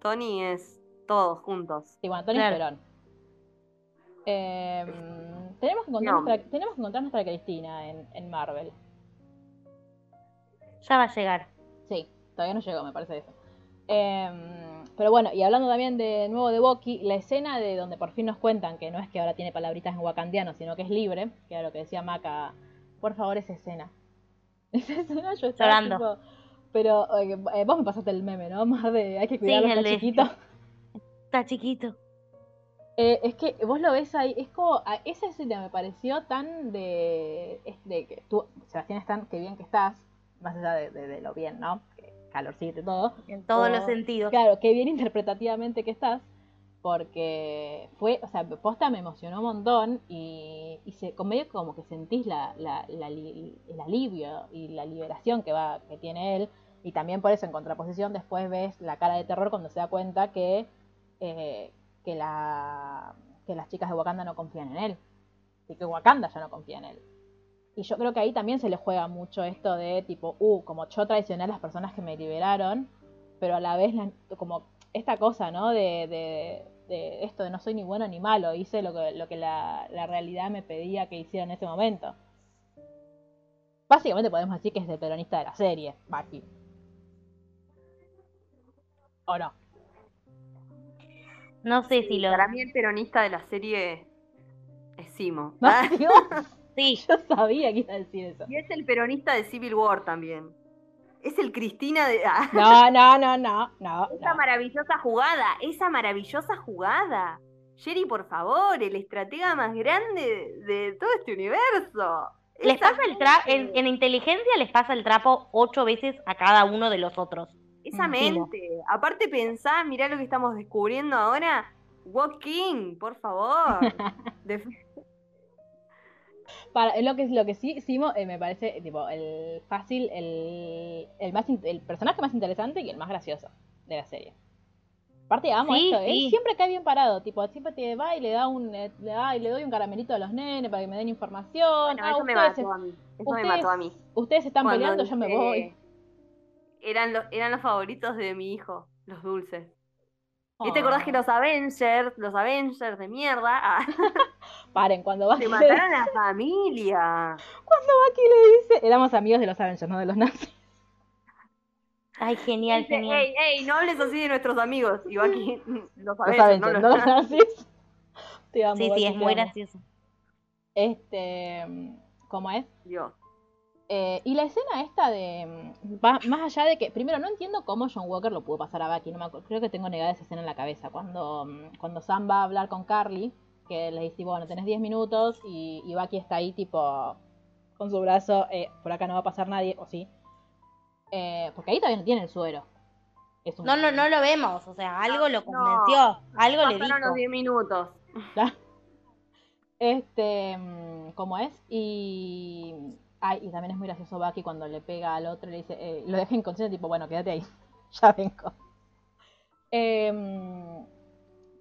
Tony es todos juntos. Sí, bueno, Tony Claro. Perón. Em, tenemos, que encontrar No. nuestra, tenemos que encontrar nuestra Cristina en, en Marvel. Ya va a llegar. Sí, todavía no llegó, me parece eso. Em, pero bueno, y hablando también de nuevo de Bucky, la escena de donde por fin nos cuentan que no es que ahora tiene palabritas en wakandiano, sino que es libre, que era lo que decía Maca, por favor, esa escena. Esa escena yo estaba Llorando. tipo- pero eh, eh, vos me pasaste el meme, ¿no? Más de hay que cuidarlo, el está de- chiquito. Está chiquito. Eh, es que vos lo ves ahí, es como, a- esa escena me pareció tan de, es de que tú, Sebastián, están, qué bien que estás, más allá de, de- de lo bien, ¿no? Que calorcito y todo. En todos los sentidos. Claro, qué bien interpretativamente que estás, porque fue, o sea, posta me emocionó un montón y, y se, con medio como que sentís la, la- la li- el alivio y la liberación que va, que tiene él, y también por eso en contraposición después ves la cara de terror cuando se da cuenta que, eh, que, la, que las chicas de Wakanda no confían en él, y que Wakanda ya no confía en él. Y yo creo que ahí también se le juega mucho esto de tipo, uh, como yo traicioné a las personas que me liberaron, pero a la vez como esta cosa, ¿no? De, esto de no soy ni bueno ni malo, hice lo que, lo que la, la realidad me pedía que hiciera en ese momento. Básicamente podemos decir que es el peronista de la serie, Bucky. ¿O no? No sé si lo. Para mí el peronista de la serie es Simo. No, Ah, Dios, Sí, yo sabía que iba a decir eso. Y es el peronista de Civil War también. Es el Cristina de... ah, No, no, no, no, no. Esa no. maravillosa jugada, esa maravillosa jugada. Jerry, por favor, el estratega más grande de, todo este universo. Les Esa pasa el tra mente- en, en inteligencia les pasa el trapo ocho veces a cada uno de los otros. Esa Mm. mente. Aparte pensá, mirá lo que estamos descubriendo ahora. Walking, por favor. De- Para, es lo que lo que sí hicimos eh, me parece tipo el fácil, el, el más in- el personaje más interesante y el más gracioso de la serie. Aparte amo Sí, esto, sí. él siempre cae bien parado, tipo, siempre te va y le da un eh, le, da- y le doy un caramelito a los nenes para que me den información. Bueno, ah, eso me ustedes, mató se- a mí. Eso me ustedes- mató a mí. ustedes están Cuando peleando, yo me voy. Eran los, eran los favoritos de mi hijo, los dulces. ¿Y te acordás que los Avengers, los Avengers de mierda, ah, Paren, cuando Bucky te le, mataron a la familia? Bucky le dice, éramos amigos de los Avengers, no de los nazis. Ay, genial, Dice, genial. ey, ey, no hables así de nuestros amigos. Y va aquí, los Los Avengers, Avengers, no no los los nazis. Te amo, Sí, Bucky, sí, es muy gracioso. Este, ¿cómo es? Dios. Eh, y la escena esta de. mm, va- más allá de que. Primero, no entiendo cómo John Walker lo pudo pasar a Bucky. No me acuerdo, creo que tengo negada esa escena en la cabeza. Cuando, mm, cuando Sam va a hablar con Carly, que le dice, bueno, tenés 10 minutos. Y, y Bucky está ahí, tipo. Con su brazo. eh, por acá no va a pasar nadie, o sí. Eh, porque ahí todavía no tiene el suero. Es un- No, no, no lo vemos. O sea, algo lo No. convenció. Algo le Pasaron los dijo. 10 minutos. Este, mm, ¿cómo es? Y, ay, y también es muy gracioso Bucky cuando le pega al otro y le dice, eh, lo deja inconsciente, tipo, bueno, quédate ahí, ya vengo. Em,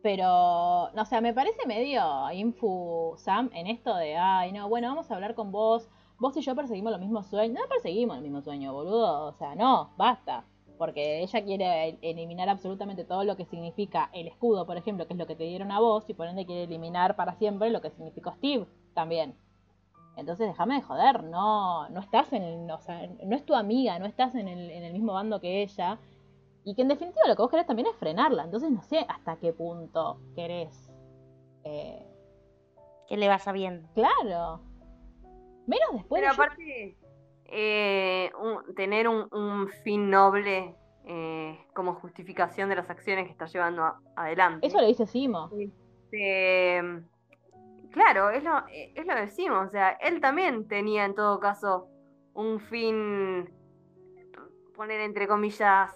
pero, no sé, me parece medio infu Sam en esto de, ay, no, bueno, vamos a hablar con vos. Vos y yo perseguimos los mismos sueños. No perseguimos el mismo sueño, boludo. O sea, no, basta. Porque ella quiere el- eliminar absolutamente todo lo que significa el escudo, por ejemplo, que es lo que te dieron a vos, y por ende quiere eliminar para siempre lo que significó Steve también. Entonces déjame de joder, no, no estás en el, o sea, no es tu amiga, no estás en el, en el mismo bando que ella. Y que en definitiva lo que vos querés también es frenarla. Entonces no sé hasta qué punto querés. eh, Que le vaya bien. claro. Menos después Pero de yo- aparte, eh, un- tener un, un fin noble eh, como justificación de las acciones que está llevando a- adelante. Eso lo dice Simo. Este, claro, es lo, es lo que decimos. O sea, él también tenía en todo caso un fin, poner entre comillas,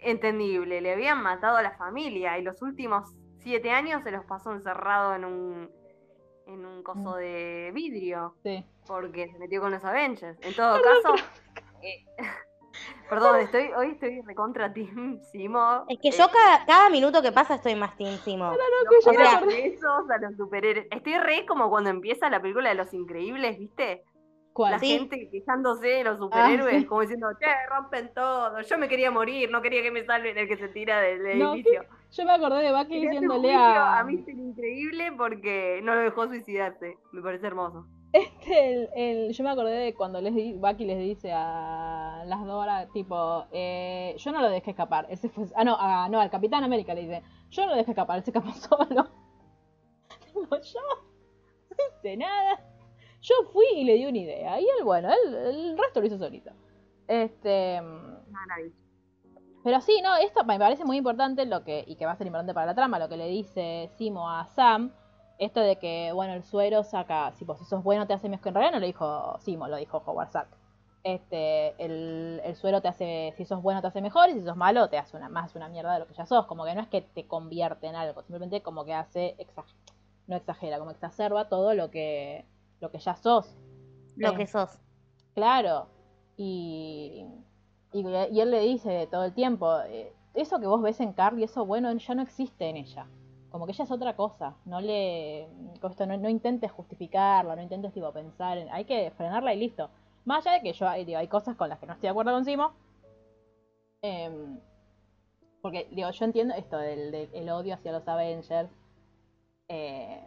entendible. Le habían matado a la familia y los últimos siete años se los pasó encerrado en un, en un coso de vidrio Sí. porque se metió con los Avengers. En todo caso, eh, perdón, estoy, hoy estoy recontra Team Simo. Es que eh, yo cada, cada minuto que pasa estoy más Team Simo. que los yo me poderes acordé. de esos a los superhéroes. Estoy re como cuando empieza la película de los increíbles, ¿viste? ¿Cuál? La Sí. gente quejándose de los superhéroes, sí. como diciendo, che, rompen todo. Yo me quería morir, no quería que me salven el que se tira del No, edificio. Yo me acordé de Bucky diciéndole a. a Mr. Increíble porque no lo dejó suicidarse. Me parece hermoso. El, el- yo me acordé de cuando les di- Bucky les dice a las Dora, tipo, eh, yo no lo dejé escapar. Ese fue. Ah, no, a- no, al Capitán América le dice, yo no lo dejé escapar, él se escapó solo. Digo, yo no hice nada. Yo fui y le di una idea. Y él, bueno, él, el resto lo hizo solito. Este. Nadie. Pero sí, no, esto me parece muy importante lo que, y que va a ser importante para la trama, lo que le dice Simo a Sam, esto de que, bueno, el suero saca, si vos sos bueno te hace mejor, que en realidad no lo dijo Simo, lo dijo Howard Stark. Este, el, el suero te hace, si sos bueno te hace mejor, y si sos malo te hace una, más una mierda de lo que ya sos, como que no es que te convierte en algo, simplemente como que hace, no exagera, como exacerba todo lo que, lo que ya sos. Lo Eh, que sos. Claro. Y, y, y él le dice todo el tiempo, eh, eso que vos ves en Carly, eso bueno, ya no existe en ella. Como que ella es otra cosa. No le. esto, no, no intentes justificarla, no intentes tipo pensar en. Hay que frenarla y listo. Más allá de que yo hay, digo, hay cosas con las que no estoy de acuerdo con Simo. Em, porque, digo, yo entiendo esto del, del- el odio hacia los Avengers. eh,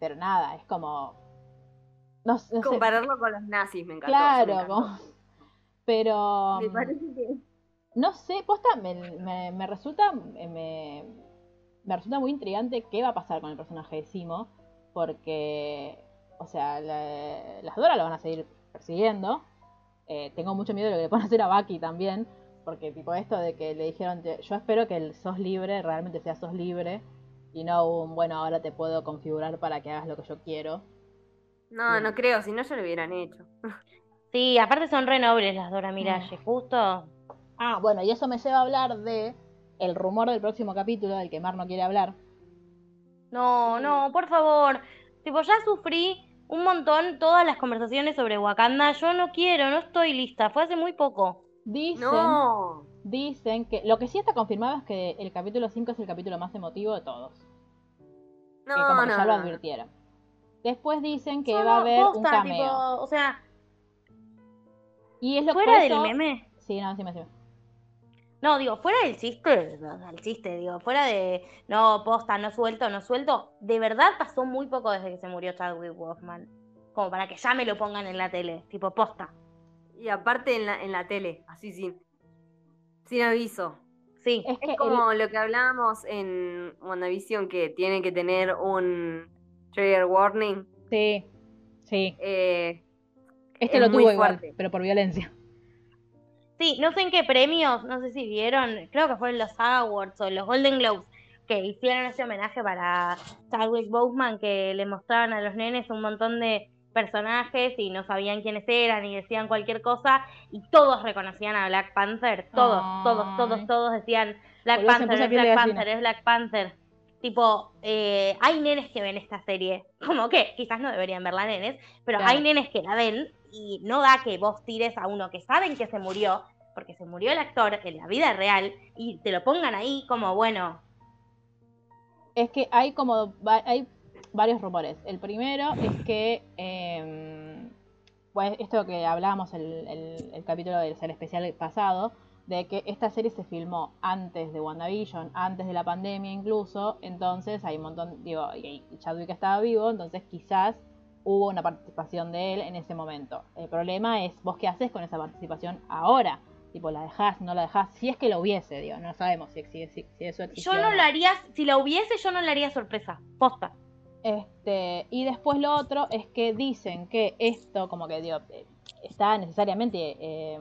pero nada, es como. No, sé- no sé. Compararlo con los nazis me encantó. me Claro, encantó. como- pero Me parece que no sé, posta, me, me- me resulta me, me- resulta muy intrigante qué va a pasar con el personaje de Simo, porque, o sea, la- las Dora lo van a seguir persiguiendo. Eh, tengo mucho miedo de lo que le puedan hacer a Bucky también, porque tipo esto de que le dijeron, yo espero que el sos libre realmente sea sos libre y no un, bueno, ahora te puedo configurar para que hagas lo que yo quiero. No, no creo, si no ya lo hubieran hecho. Sí, aparte son re nobles las Dora Milaje, justo. Ah, bueno, y eso me lleva a hablar de el rumor del próximo capítulo, del que Mar no quiere hablar. No, no, por favor. Tipo, ya sufrí un montón todas las conversaciones sobre Wakanda. Yo no quiero, no estoy lista. Fue hace muy poco. Dicen, No. dicen que lo que sí está confirmado es que el capítulo 5 es el capítulo más emotivo de todos. No, que como que no, ya lo advirtieron. Después dicen que Solo va a haber un posta, cameo. tipo, o sea, Y es lo fuera por del meme. Sí, no, decime, decime. No, digo, fuera del chiste, el chiste, digo, fuera de no posta, no suelto, no suelto, de verdad pasó muy poco desde que se murió Chadwick Boseman. Como para que ya me lo pongan en la tele, tipo posta. Y aparte en la, en la tele, así sin, sin aviso. Sí, Es que Es como lo que hablábamos en WandaVision, que tiene que tener un trigger warning. Sí, sí. Eh, Este es lo muy tuvo igual, fuerte. pero por violencia. Sí, no sé en qué premios, no sé si vieron, creo que fueron los Awards o los Golden Globes, que hicieron ese homenaje para Chadwick Boseman, que le mostraban a los nenes un montón de personajes y no sabían quiénes eran y decían cualquier cosa y todos reconocían a Black Panther, todos, todos, todos, todos decían Black Panther, es Black. Panther, es Black Panther. Tipo, eh, hay nenes que ven esta serie, como que quizás no deberían verla nenes, pero Claro. hay nenes que la ven y no da que vos tires a uno que saben que se murió, porque se murió el actor en la vida real, y te lo pongan ahí como, bueno, Es que hay como hay varios rumores. El primero es que em, pues esto que hablábamos el, el, el capítulo del ser especial pasado, de que esta serie se filmó antes de WandaVision, antes de la pandemia incluso, entonces hay un montón, digo, y Chadwick estaba vivo, entonces quizás hubo una participación de él en ese momento. El problema es, vos qué haces con esa participación ahora, tipo, la dejás, no la dejás, si es que lo hubiese, digo, no sabemos si, si, si, si eso existió. yo no no. lo haría, si la hubiese, yo no le haría sorpresa, posta. Este, y después lo otro es que dicen que esto, como que digo, eh, está necesariamente, eh,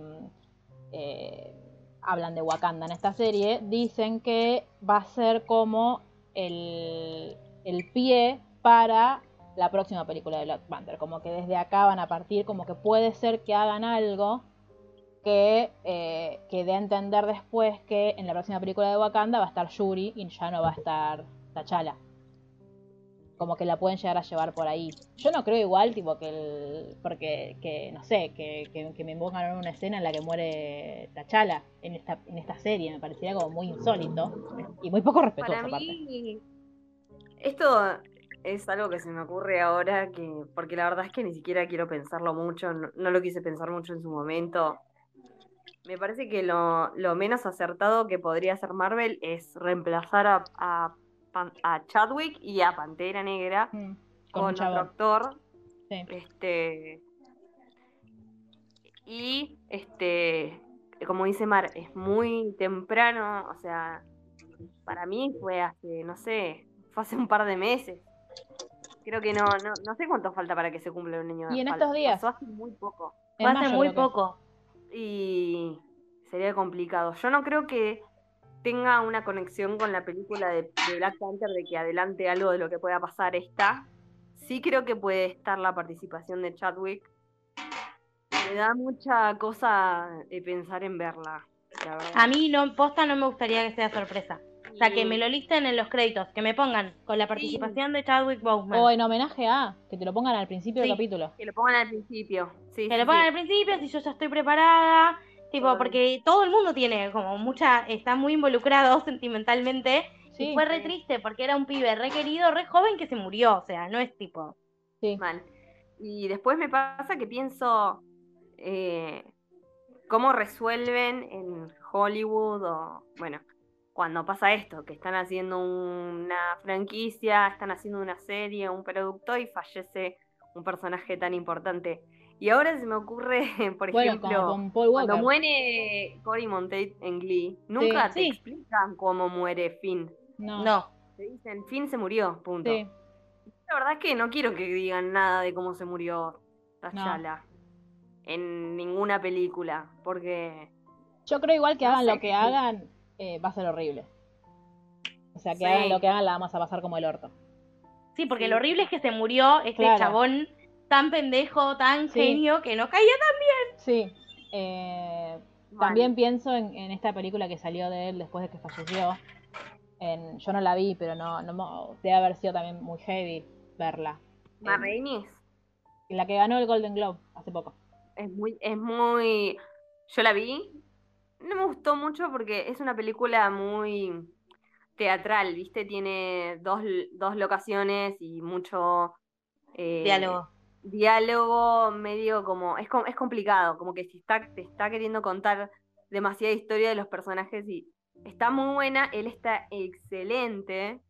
eh, hablan de Wakanda en esta serie, dicen que va a ser como el, el pie para la próxima película de Black Panther, como que desde acá van a partir, como que puede ser que hagan algo que, eh, que dé a entender después que en la próxima película de Wakanda va a estar Yuri y ya no va a estar T'Challa como que la pueden llegar a llevar por ahí. Yo no creo igual, tipo, que el. Porque, que, no sé, que, que, que me pongan una escena en la que muere T'Challa en esta, en esta serie. Me parecería como muy insólito y muy poco respetuoso, Para aparte. mí, esto es algo que se me ocurre ahora, que porque la verdad es que ni siquiera quiero pensarlo mucho, no, no lo quise pensar mucho en su momento. Me parece que lo, lo menos acertado que podría hacer Marvel es reemplazar a, a, Chadwick y a Pantera Negra Mm, con, otro actor. Sí. Este. Y este. Como dice Mar, es muy temprano. O sea, para mí fue hace, no sé, fue hace un par de meses. Creo que no, no, no sé cuánto falta para que se cumpla un niño. Y en estos días. Pasó hace muy poco. En Fue hace mayo muy poco. Y sería complicado. Yo no creo que tenga una conexión con la película de, de Black Panther de que adelante algo de lo que pueda pasar está. Sí creo que puede estar la participación de Chadwick. Me da mucha cosa de pensar en verla, la verdad. A mí no, posta no me gustaría que sea sorpresa. O sea, que me lo listen en los créditos, que me pongan con la participación de Chadwick Boseman. O en homenaje a, que te lo pongan al principio del capítulo. Que lo pongan al principio. Sí, Que sí, lo pongan sí. al principio, si yo ya estoy preparada. Tipo, porque todo el mundo tiene como mucha, está muy involucrado sentimentalmente. Sí, y fue re triste porque era un pibe re querido, re joven que se murió. O sea, no es tipo. sí. Mal. Y después me pasa que pienso eh, cómo resuelven en Hollywood o, bueno, cuando pasa esto, que están haciendo una franquicia, están haciendo una serie, un producto y fallece un personaje tan importante. Y ahora se me ocurre, por Bueno, ejemplo, con cuando muere Cory Monteith en Glee, nunca te Sí. explican cómo muere Finn. No. No. Te dicen, Finn se murió, punto. Sí. La verdad es que no quiero que digan nada de cómo se murió T'Challa en ninguna película, porque Yo creo igual que No hagan sé. lo que hagan, eh, va a ser horrible. O sea, que Sí. hagan lo que hagan, la vamos a pasar como el orto. Sí, porque Sí. lo horrible es que se murió este Claro. chabón tan pendejo, tan Sí. genio, que no caía tan Sí. Eh, también pienso en, en esta película que salió de él después de que falleció. En- yo no la vi, pero no, no debe haber sido también muy heavy verla. Ma Rainey la que ganó el Golden Globe hace poco. es muy, es muy. Yo la vi. No me gustó mucho porque es una película muy teatral, ¿viste? Tiene dos, dos locaciones y mucho eh, diálogo. diálogo medio como. Es, es complicado, como que si está, te está queriendo contar demasiada historia de los personajes y está muy buena, él está excelente.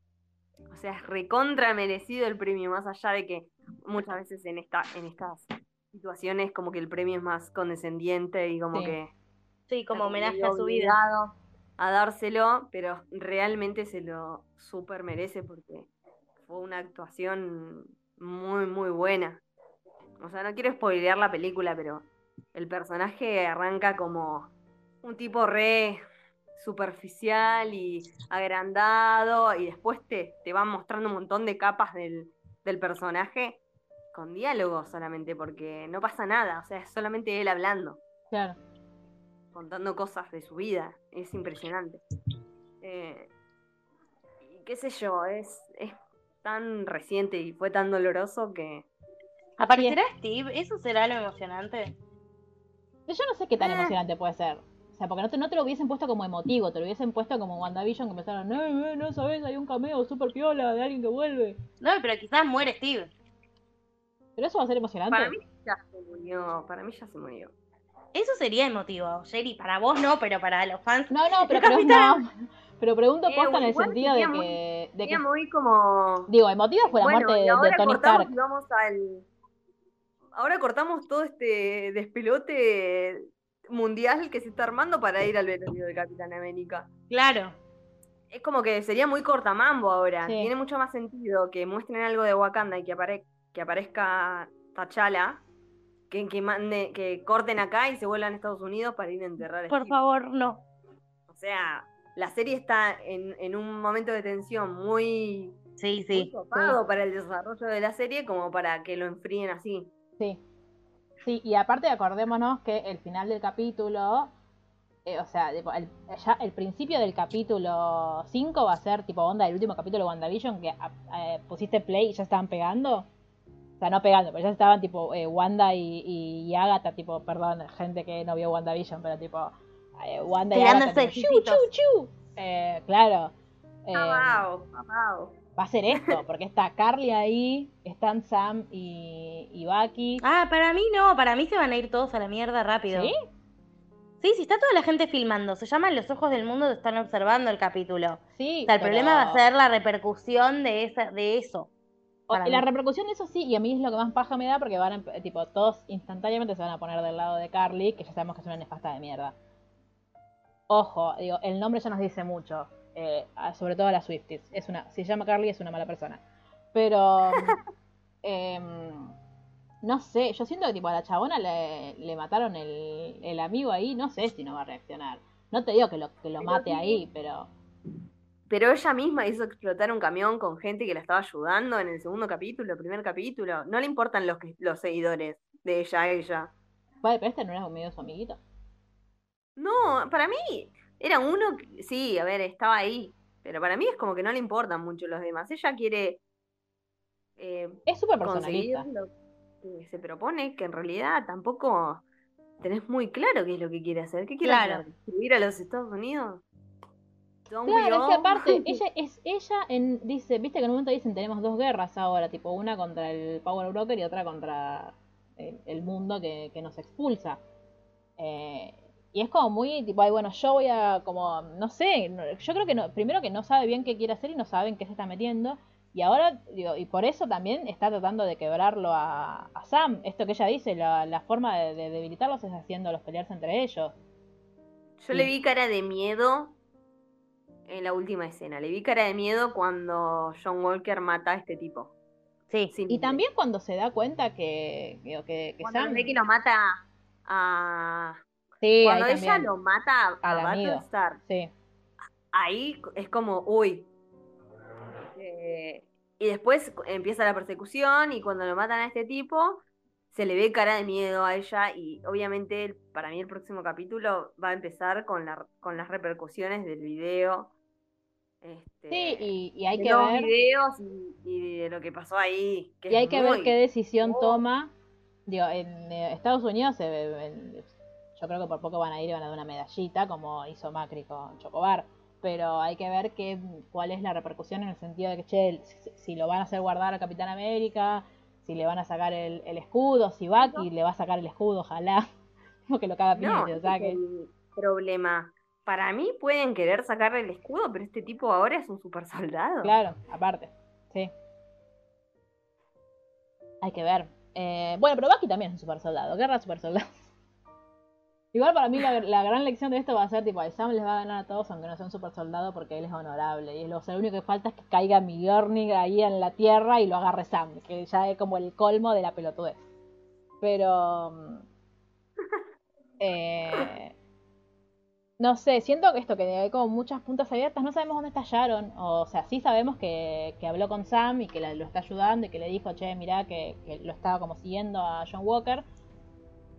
O sea, es recontra merecido el premio, más allá de que muchas veces en, esta, en estas situaciones como que el premio es más condescendiente y como Sí. que Sí, como homenaje a su vida. a dárselo, pero realmente se lo súper merece porque fue una actuación muy, muy buena. O sea, no quiero spoilear la película, pero el personaje arranca como un tipo re superficial y agrandado y después te, te van mostrando un montón de capas del, del personaje con diálogo solamente, porque no pasa nada, o sea, es solamente él hablando Claro. Contando cosas de su vida. Es impresionante. Eh, y qué sé yo, es, es tan reciente y fue tan doloroso que. ¿Aparecerá Steve? ¿Eso será lo emocionante? Yo no sé qué tan Eh. emocionante puede ser. O sea, porque no te, no te lo hubiesen puesto como emotivo, te lo hubiesen puesto como WandaVision que empezaron, no, no, no sabes, hay un cameo super piola de alguien que vuelve. No, pero quizás muere Steve. Pero eso va a ser emocionante. Para mí ya se murió. Para mí ya se murió. Eso sería emotivo, Jerry. Para vos no, pero para los fans. No, no, pero, El pero, no, pero pregunto Eh, posta en el sentido de sería muy- que, de que Sería muy como. digo, emotivo fue la bueno, muerte y de, ahora de Tony cortamos Stark. y vamos al. Ahora cortamos todo este despelote mundial que se está armando para ir al velorio de Capitán América. Claro. Es como que sería muy cortamambo ahora. Sí. Tiene mucho más sentido que muestren algo de Wakanda y que, apare- que aparezca T'Challa que, que, mande, que corten acá y se vuelvan a Estados Unidos para ir a enterrar a Por favor, no. O sea, la serie está en, en un momento de tensión muy, Sí, muy sí. copado para el desarrollo de la serie como para que lo enfríen así. Sí. Sí, y aparte acordémonos que el final del capítulo, eh, o sea, el, ya el principio del capítulo 5 va a ser tipo onda del último capítulo de WandaVision que a- eh, pusiste play y ya estaban pegando. O sea, no pegando, pero ya estaban tipo eh, Wanda y, y, y Agatha, tipo, perdón, gente que no vio WandaVision, pero tipo eh, Wanda y Agatha. Tipo, chu, chu, chu. Eh, claro. Eh, Papao, papao. va a ser esto, porque está Carly ahí, están Sam y, y Bucky. Ah, para mí no. Para mí se van a ir todos a la mierda rápido. ¿Sí? Sí, sí, está toda la gente filmando. Se llaman Los Ojos del Mundo, están observando el capítulo. Sí. O sea, el pero- problema va a ser la repercusión de, esa, de eso. Para la mí. repercusión de eso sí, y a mí es lo que más paja me da porque van a, tipo, todos instantáneamente se van a poner del lado de Carly, que ya sabemos que es una nefasta de mierda. Ojo, digo, el nombre ya nos dice mucho, eh, sobre todo a las Swifties. Es una, si se llama Carly es una mala persona. Pero, em, no sé, yo siento que tipo a la chabona le, le mataron el, el amigo ahí, no sé si no va a reaccionar. No te digo que lo, que lo mate ahí, pero... Pero ella misma hizo explotar un camión con gente que la estaba ayudando en el segundo capítulo, primer capítulo. No le importan los, los seguidores de ella a ella. Vale, pero este no era medio su amiguito. No, para mí era uno, que- sí, a ver, estaba ahí. Pero para mí es como que no le importan mucho los demás. Ella quiere eh, Es súper personalista. lo que se propone, que en realidad tampoco tenés muy claro qué es lo que quiere hacer. ¿Qué quiere Claro. hacer? ¿Destruir a los Estados Unidos? Don't Claro, es que aparte, ella es ella en, dice, viste que en un momento dicen tenemos dos guerras ahora, tipo una contra el Power Broker y otra contra el, el mundo que, que nos expulsa. Eh, y es como muy, tipo, ay, bueno, yo voy a, como, no sé, yo creo que no, primero que no sabe bien qué quiere hacer y no sabe en qué se está metiendo. Y ahora, digo, y por eso también está tratando de quebrarlo a, a Sam. Esto que ella dice, la, la forma de, de debilitarlos es haciéndolos pelearse entre ellos. Yo le vi cara de miedo en la última escena. Le vi cara de miedo cuando John Walker mata a este tipo. Sí. Sin Y nombre. también cuando se da cuenta que, que, que, que cuando Sam... ve que lo mata a. Sí, cuando ahí ella también. lo mata a, a. Battlestar, Sí, ahí es como, uy. Eh, y después empieza la persecución y cuando lo matan a este tipo, se le ve cara de miedo a ella y obviamente para mí el próximo capítulo va a empezar con, la, con las repercusiones del video. Este, Sí, y, y hay de que los ver. videos y, y de lo que pasó ahí. que Y hay que ver qué decisión Oh. toma. Digo, en eh, Estados Unidos se ve- en- yo creo que por poco van a ir y van a dar una medallita, como hizo Macri con Chocobar. Pero hay que ver qué, cuál es la repercusión en el sentido de que, che, si, si lo van a hacer guardar a Capitán América, si le van a sacar el, el escudo, si Bucky le va a sacar el escudo, ojalá. Como que lo caga No, Pinche, o ese sea es el problema. Para mí pueden querer sacarle el escudo, pero este tipo ahora es un super soldado. Claro, aparte, sí. Hay que ver. Eh, bueno, pero Bucky también es un super soldado. Guerra super soldados. Igual para mí la, la gran lección de esto va a ser tipo, Sam les va a ganar a todos aunque no sea un super soldado porque él es honorable. Y lo, o sea, lo único que falta es que caiga Mjolnir ahí en la tierra y lo agarre Sam, que ya es como el colmo de la pelotudez. Pero... mm, eh, no sé, siento que esto, que hay como muchas puntas abiertas, no sabemos dónde está Sharon. O sea, sí sabemos que, que habló con Sam y que la- lo está ayudando y que le dijo, che, mirá, que, que lo estaba como siguiendo a John Walker.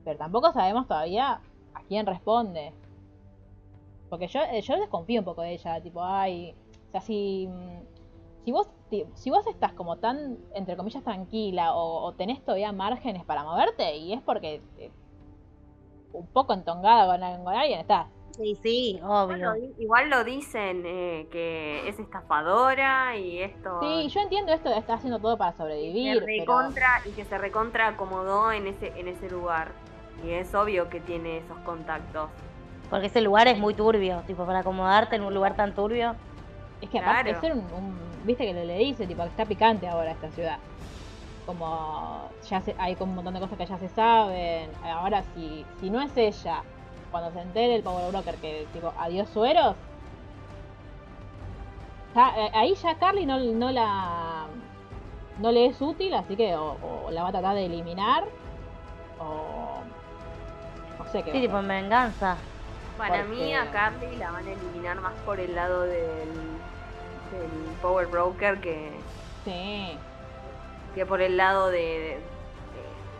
Pero tampoco sabemos todavía a quién responde. Porque yo, eh, yo desconfío un poco de ella, tipo, ay, o sea, si, mm, si vos, si vos estás como tan, entre comillas, tranquila o, o tenés todavía márgenes para moverte y es porque eh, un poco entongada con, con alguien estás. Sí, sí, Igual obvio. igual lo dicen que que es estafadora y esto. Sí, yo entiendo esto de estar haciendo todo para se sobrevivir, pero recontra, y que se recontra acomodó en ese, en ese lugar. Y es obvio que tiene esos contactos. Porque ese lugar es muy turbio, tipo, para acomodarte en un lugar tan turbio. es que aparte Claro. un, un- viste que le, le dice, tipo, que está picante ahora esta ciudad. Como ya se, hay como un montón de cosas que ya se saben. Ahora si, si no es ella, cuando se entere el Power Broker que tipo, adiós sueros, ya, eh, ahí ya Carly no, no la no le es útil, así que o, o la va a tratar de eliminar o qué. Sí, tipo, en venganza. Para mí a Carly la van a eliminar más por el lado del, del Power Broker que, Sí. que por el lado de,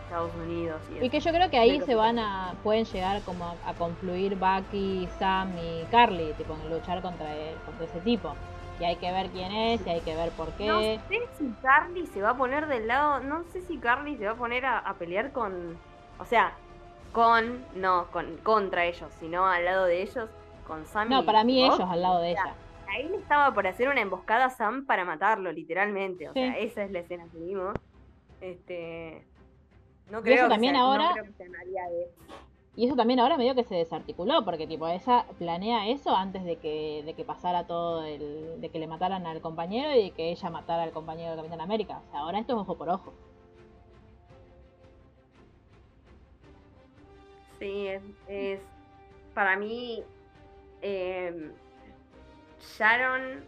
Estados Unidos. Y, que yo creo que ahí se van a, pueden llegar como a, a confluir Bucky, Sam y Carly, tipo en luchar contra, el- contra ese tipo. Y hay que ver quién es, y hay que ver por qué. No sé si Carly se va a poner del lado. No sé si Carly se va a poner a, a pelear con. O sea, con. No, con contra ellos, sino al lado de ellos, con Sam No, y para mí ellos al lado de O sea, ella. Ahí le estaba por hacer una emboscada a Sam para matarlo, literalmente. O Sí. sea, esa es la escena que vimos. Este. No Y creo eso que también no ahora- creo que sea nadie de- Y eso también ahora medio que se desarticuló, porque tipo ella planea eso antes de que, de que pasara todo el, de que le mataran al compañero y de que ella matara al compañero de Capitán América. O sea, ahora esto es ojo por ojo. Sí, es, es- para mí eh, Sharon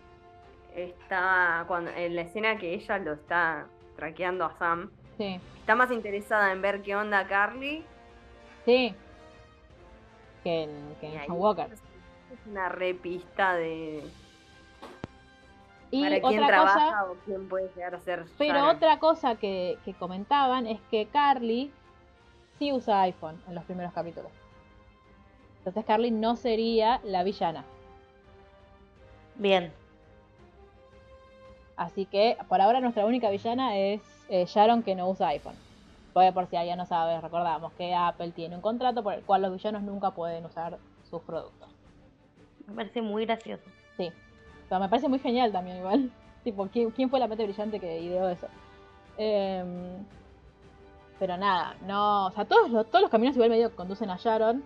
está cuando en la escena que ella lo está traqueando a Sam, Sí, está más interesada en ver qué onda Carly sí. Que en, que en John Walker. es una repista de Y para quién cosa, trabaja o quién puede llegar a ser Pero Sharon. otra cosa que, que comentaban es que Carly sí usa iPhone en los primeros capítulos. Entonces Carly no sería la villana. Bien. Así que por ahora nuestra única villana es eh, Sharon que no usa iPhone. Porque por si alguien no sabe, recordamos que Apple tiene un contrato por el cual los villanos nunca pueden usar sus productos. Me parece muy gracioso. Sí. Pero me parece muy genial también igual. tipo, ¿quién, quién fue la mente brillante que ideó eso? Em, pero nada, no. O sea, todos los, todos los caminos igual medio conducen a Sharon.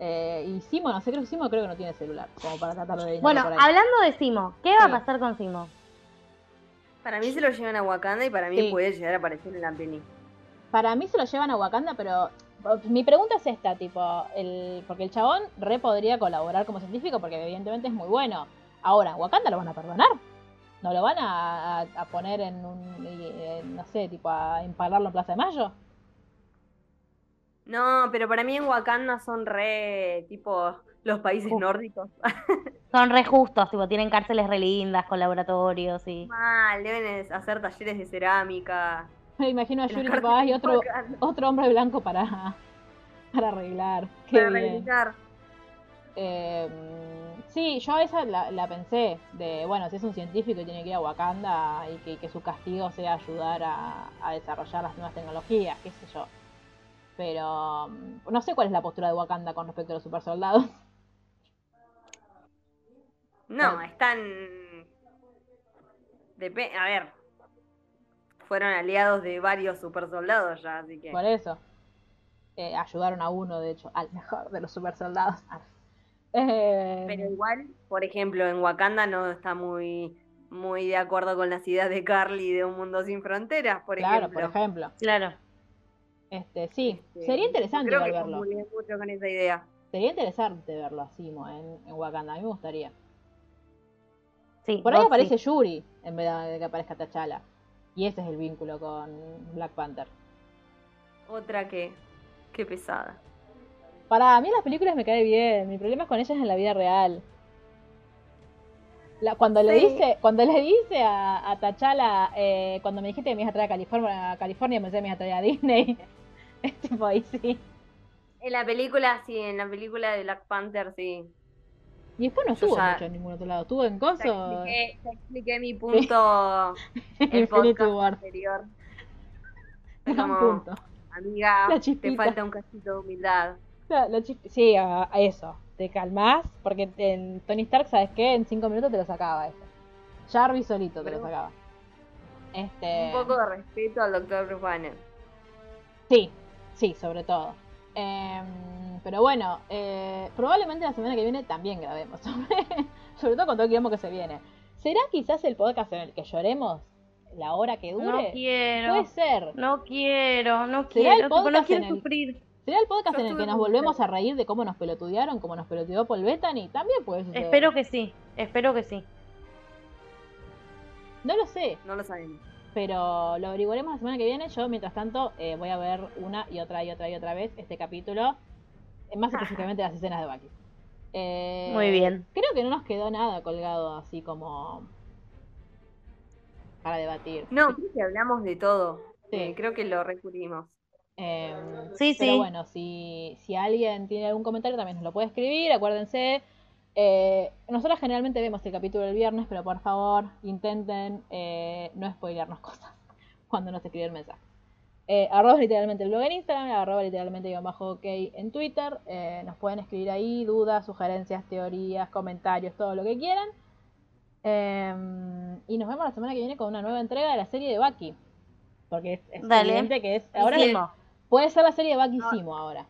Eh, y Simo, no sé, creo que Simo creo que no tiene celular. Como para tratar de Bueno, por ahí. hablando de Simo, ¿qué va a pasar con Simo? Para mí se lo llevan a Wakanda y para mí Sí. puede llegar a aparecer en la peli. Para mí se lo llevan a Wakanda, pero mi pregunta es esta, tipo, el, porque el chabón re podría colaborar como científico porque evidentemente es muy bueno. Ahora, ¿en Wakanda lo van a perdonar? ¿No lo van a, a- a poner en un, eh, no sé, tipo, a empalarlo en Plaza de Mayo? No, pero para mí en Wakanda son re tipo los países nórdicos. Son re justos, tipo, tienen cárceles re lindas, con laboratorios y... Mal, deben hacer talleres de cerámica. me imagino a Yuri de otro, Wakanda, otro hombre blanco para, para arreglar. Qué para bien. rehabilitar. Eh, sí, yo a esa la, la pensé, de bueno, si es un científico y tiene que ir a Wakanda y que, que su castigo sea ayudar a, a desarrollar las nuevas tecnologías, qué sé yo. Pero mm, no sé cuál es la postura de Wakanda con respecto a los supersoldados. No, están. Depe- a ver. Fueron aliados de varios super soldados ya, así que. Por eso. Eh, ayudaron a uno, de hecho, al mejor de los supersoldados. Eh, Pero igual, por ejemplo, en Wakanda no está muy, muy de acuerdo con las ideas de Carly de Un Mundo Sin Fronteras, por claro, ejemplo. por ejemplo. Claro. Este, sí, Este, sería interesante Creo que verlo. mucho con esa idea. Sería interesante verlo así, en, en Wakanda. A mí me gustaría. Sí, Por ahí aparece sí. Yuri en vez de que aparezca T'Challa. Y ese es el vínculo con Black Panther. Otra que. Qué pesada. Para mí en las películas me cae bien. Mi problema es con ellas en la vida real. La- cuando le dice, cuando le dice a, a T'Challa, eh, cuando me dijiste que me ibas a traer a California, a California pensé que me ibas a traer a Disney. es tipo ahí sí. En la película, sí, en la película de Black Panther, sí. Y después no estuvo ya- mucho en ningún otro lado. Estuvo en Coso. expliqué, ya expliqué mi punto el podcast anterior. Como, punto. amiga, te falta un cachito de humildad. La- la chis- sí, a, a eso. Te calmás, porque en Tony Stark, ¿sabes qué? En cinco minutos te lo sacaba eso. Jarvis solito te lo sacaba. Este... Un poco de respeto al doctor Bruce Banner. Sí, sí, sobre todo. Em, pero bueno, eh, probablemente la semana que viene también grabemos. sobre- todo con todo el quilombo que se viene. ¿Será quizás el podcast en el que lloremos la hora que No dure? quiero. Puede ser. No quiero, no ¿Será el quiero. no quiero en el- sufrir. ¿Será el podcast en el que nos volvemos a reír de cómo nos pelotudearon, como nos pelotudeó Paul Bettany? También puede suceder. Espero que sí. Espero que sí. No lo sé. No lo sabemos. pero lo averiguaremos la semana que viene. Yo, mientras tanto, eh, voy a ver una y otra y otra y otra vez este capítulo, eh, más específicamente las escenas de Bucky. Eh, Muy bien. Creo que no nos quedó nada colgado así como para debatir. No, creo que hablamos de todo. Sí. Eh, creo que lo recurrimos. Eh, Sí, pero sí. bueno, si, si alguien tiene algún comentario también nos lo puede escribir, acuérdense. Eh, nosotros generalmente vemos el capítulo el viernes, pero por favor intenten eh, no spoilearnos cosas cuando nos escriben el mensaje. Eh, arroba literalmente el blog en Instagram, arroba literalmente guion bajo ok en Twitter. Eh, nos pueden escribir ahí dudas, sugerencias, teorías, comentarios, todo lo que quieran. Eh, y nos vemos la semana que viene con una nueva entrega de la serie de Bucky. Porque es, es evidente que es. Ahora Simo. Puede ser la serie de Bucky No. Simo ahora.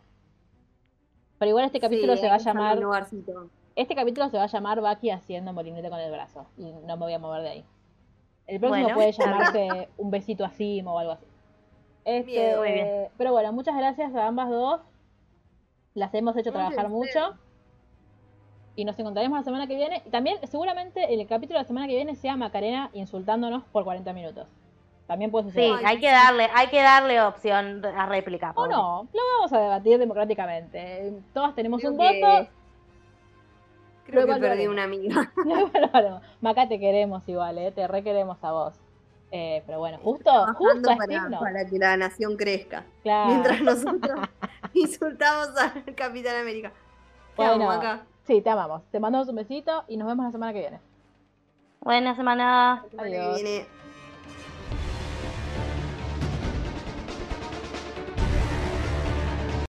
Pero igual este capítulo Sí, se va a llamar. lugarcito. Este capítulo se va a llamar Bucky haciendo molinete con el brazo. Y no me voy a mover de ahí. El próximo Bueno, puede llamarse un besito a Simo o algo así. Este, Bien, muy bien. Pero bueno, muchas gracias a ambas dos. Las hemos hecho trabajar mucho. Y nos encontraremos la semana que viene. Y también, seguramente, el capítulo de la semana que viene sea Macarena insultándonos por 40 minutos. También puede Sí, suceder. hay que darle, hay que darle opción a réplica. O no, lo vamos a debatir democráticamente. Todas tenemos Creo un que- voto. Creo que perdí una amiga. Maca, te queremos igual, ¿eh? te re queremos a vos. Eh, pero bueno, justo, justo para, para que la nación crezca. Claro. Mientras nosotros insultamos al Capitán América. Te amo, Bueno, Maca. Sí, te amamos. Te mandamos un besito y nos vemos la semana que viene. Buena semana. La semana que Adiós. viene.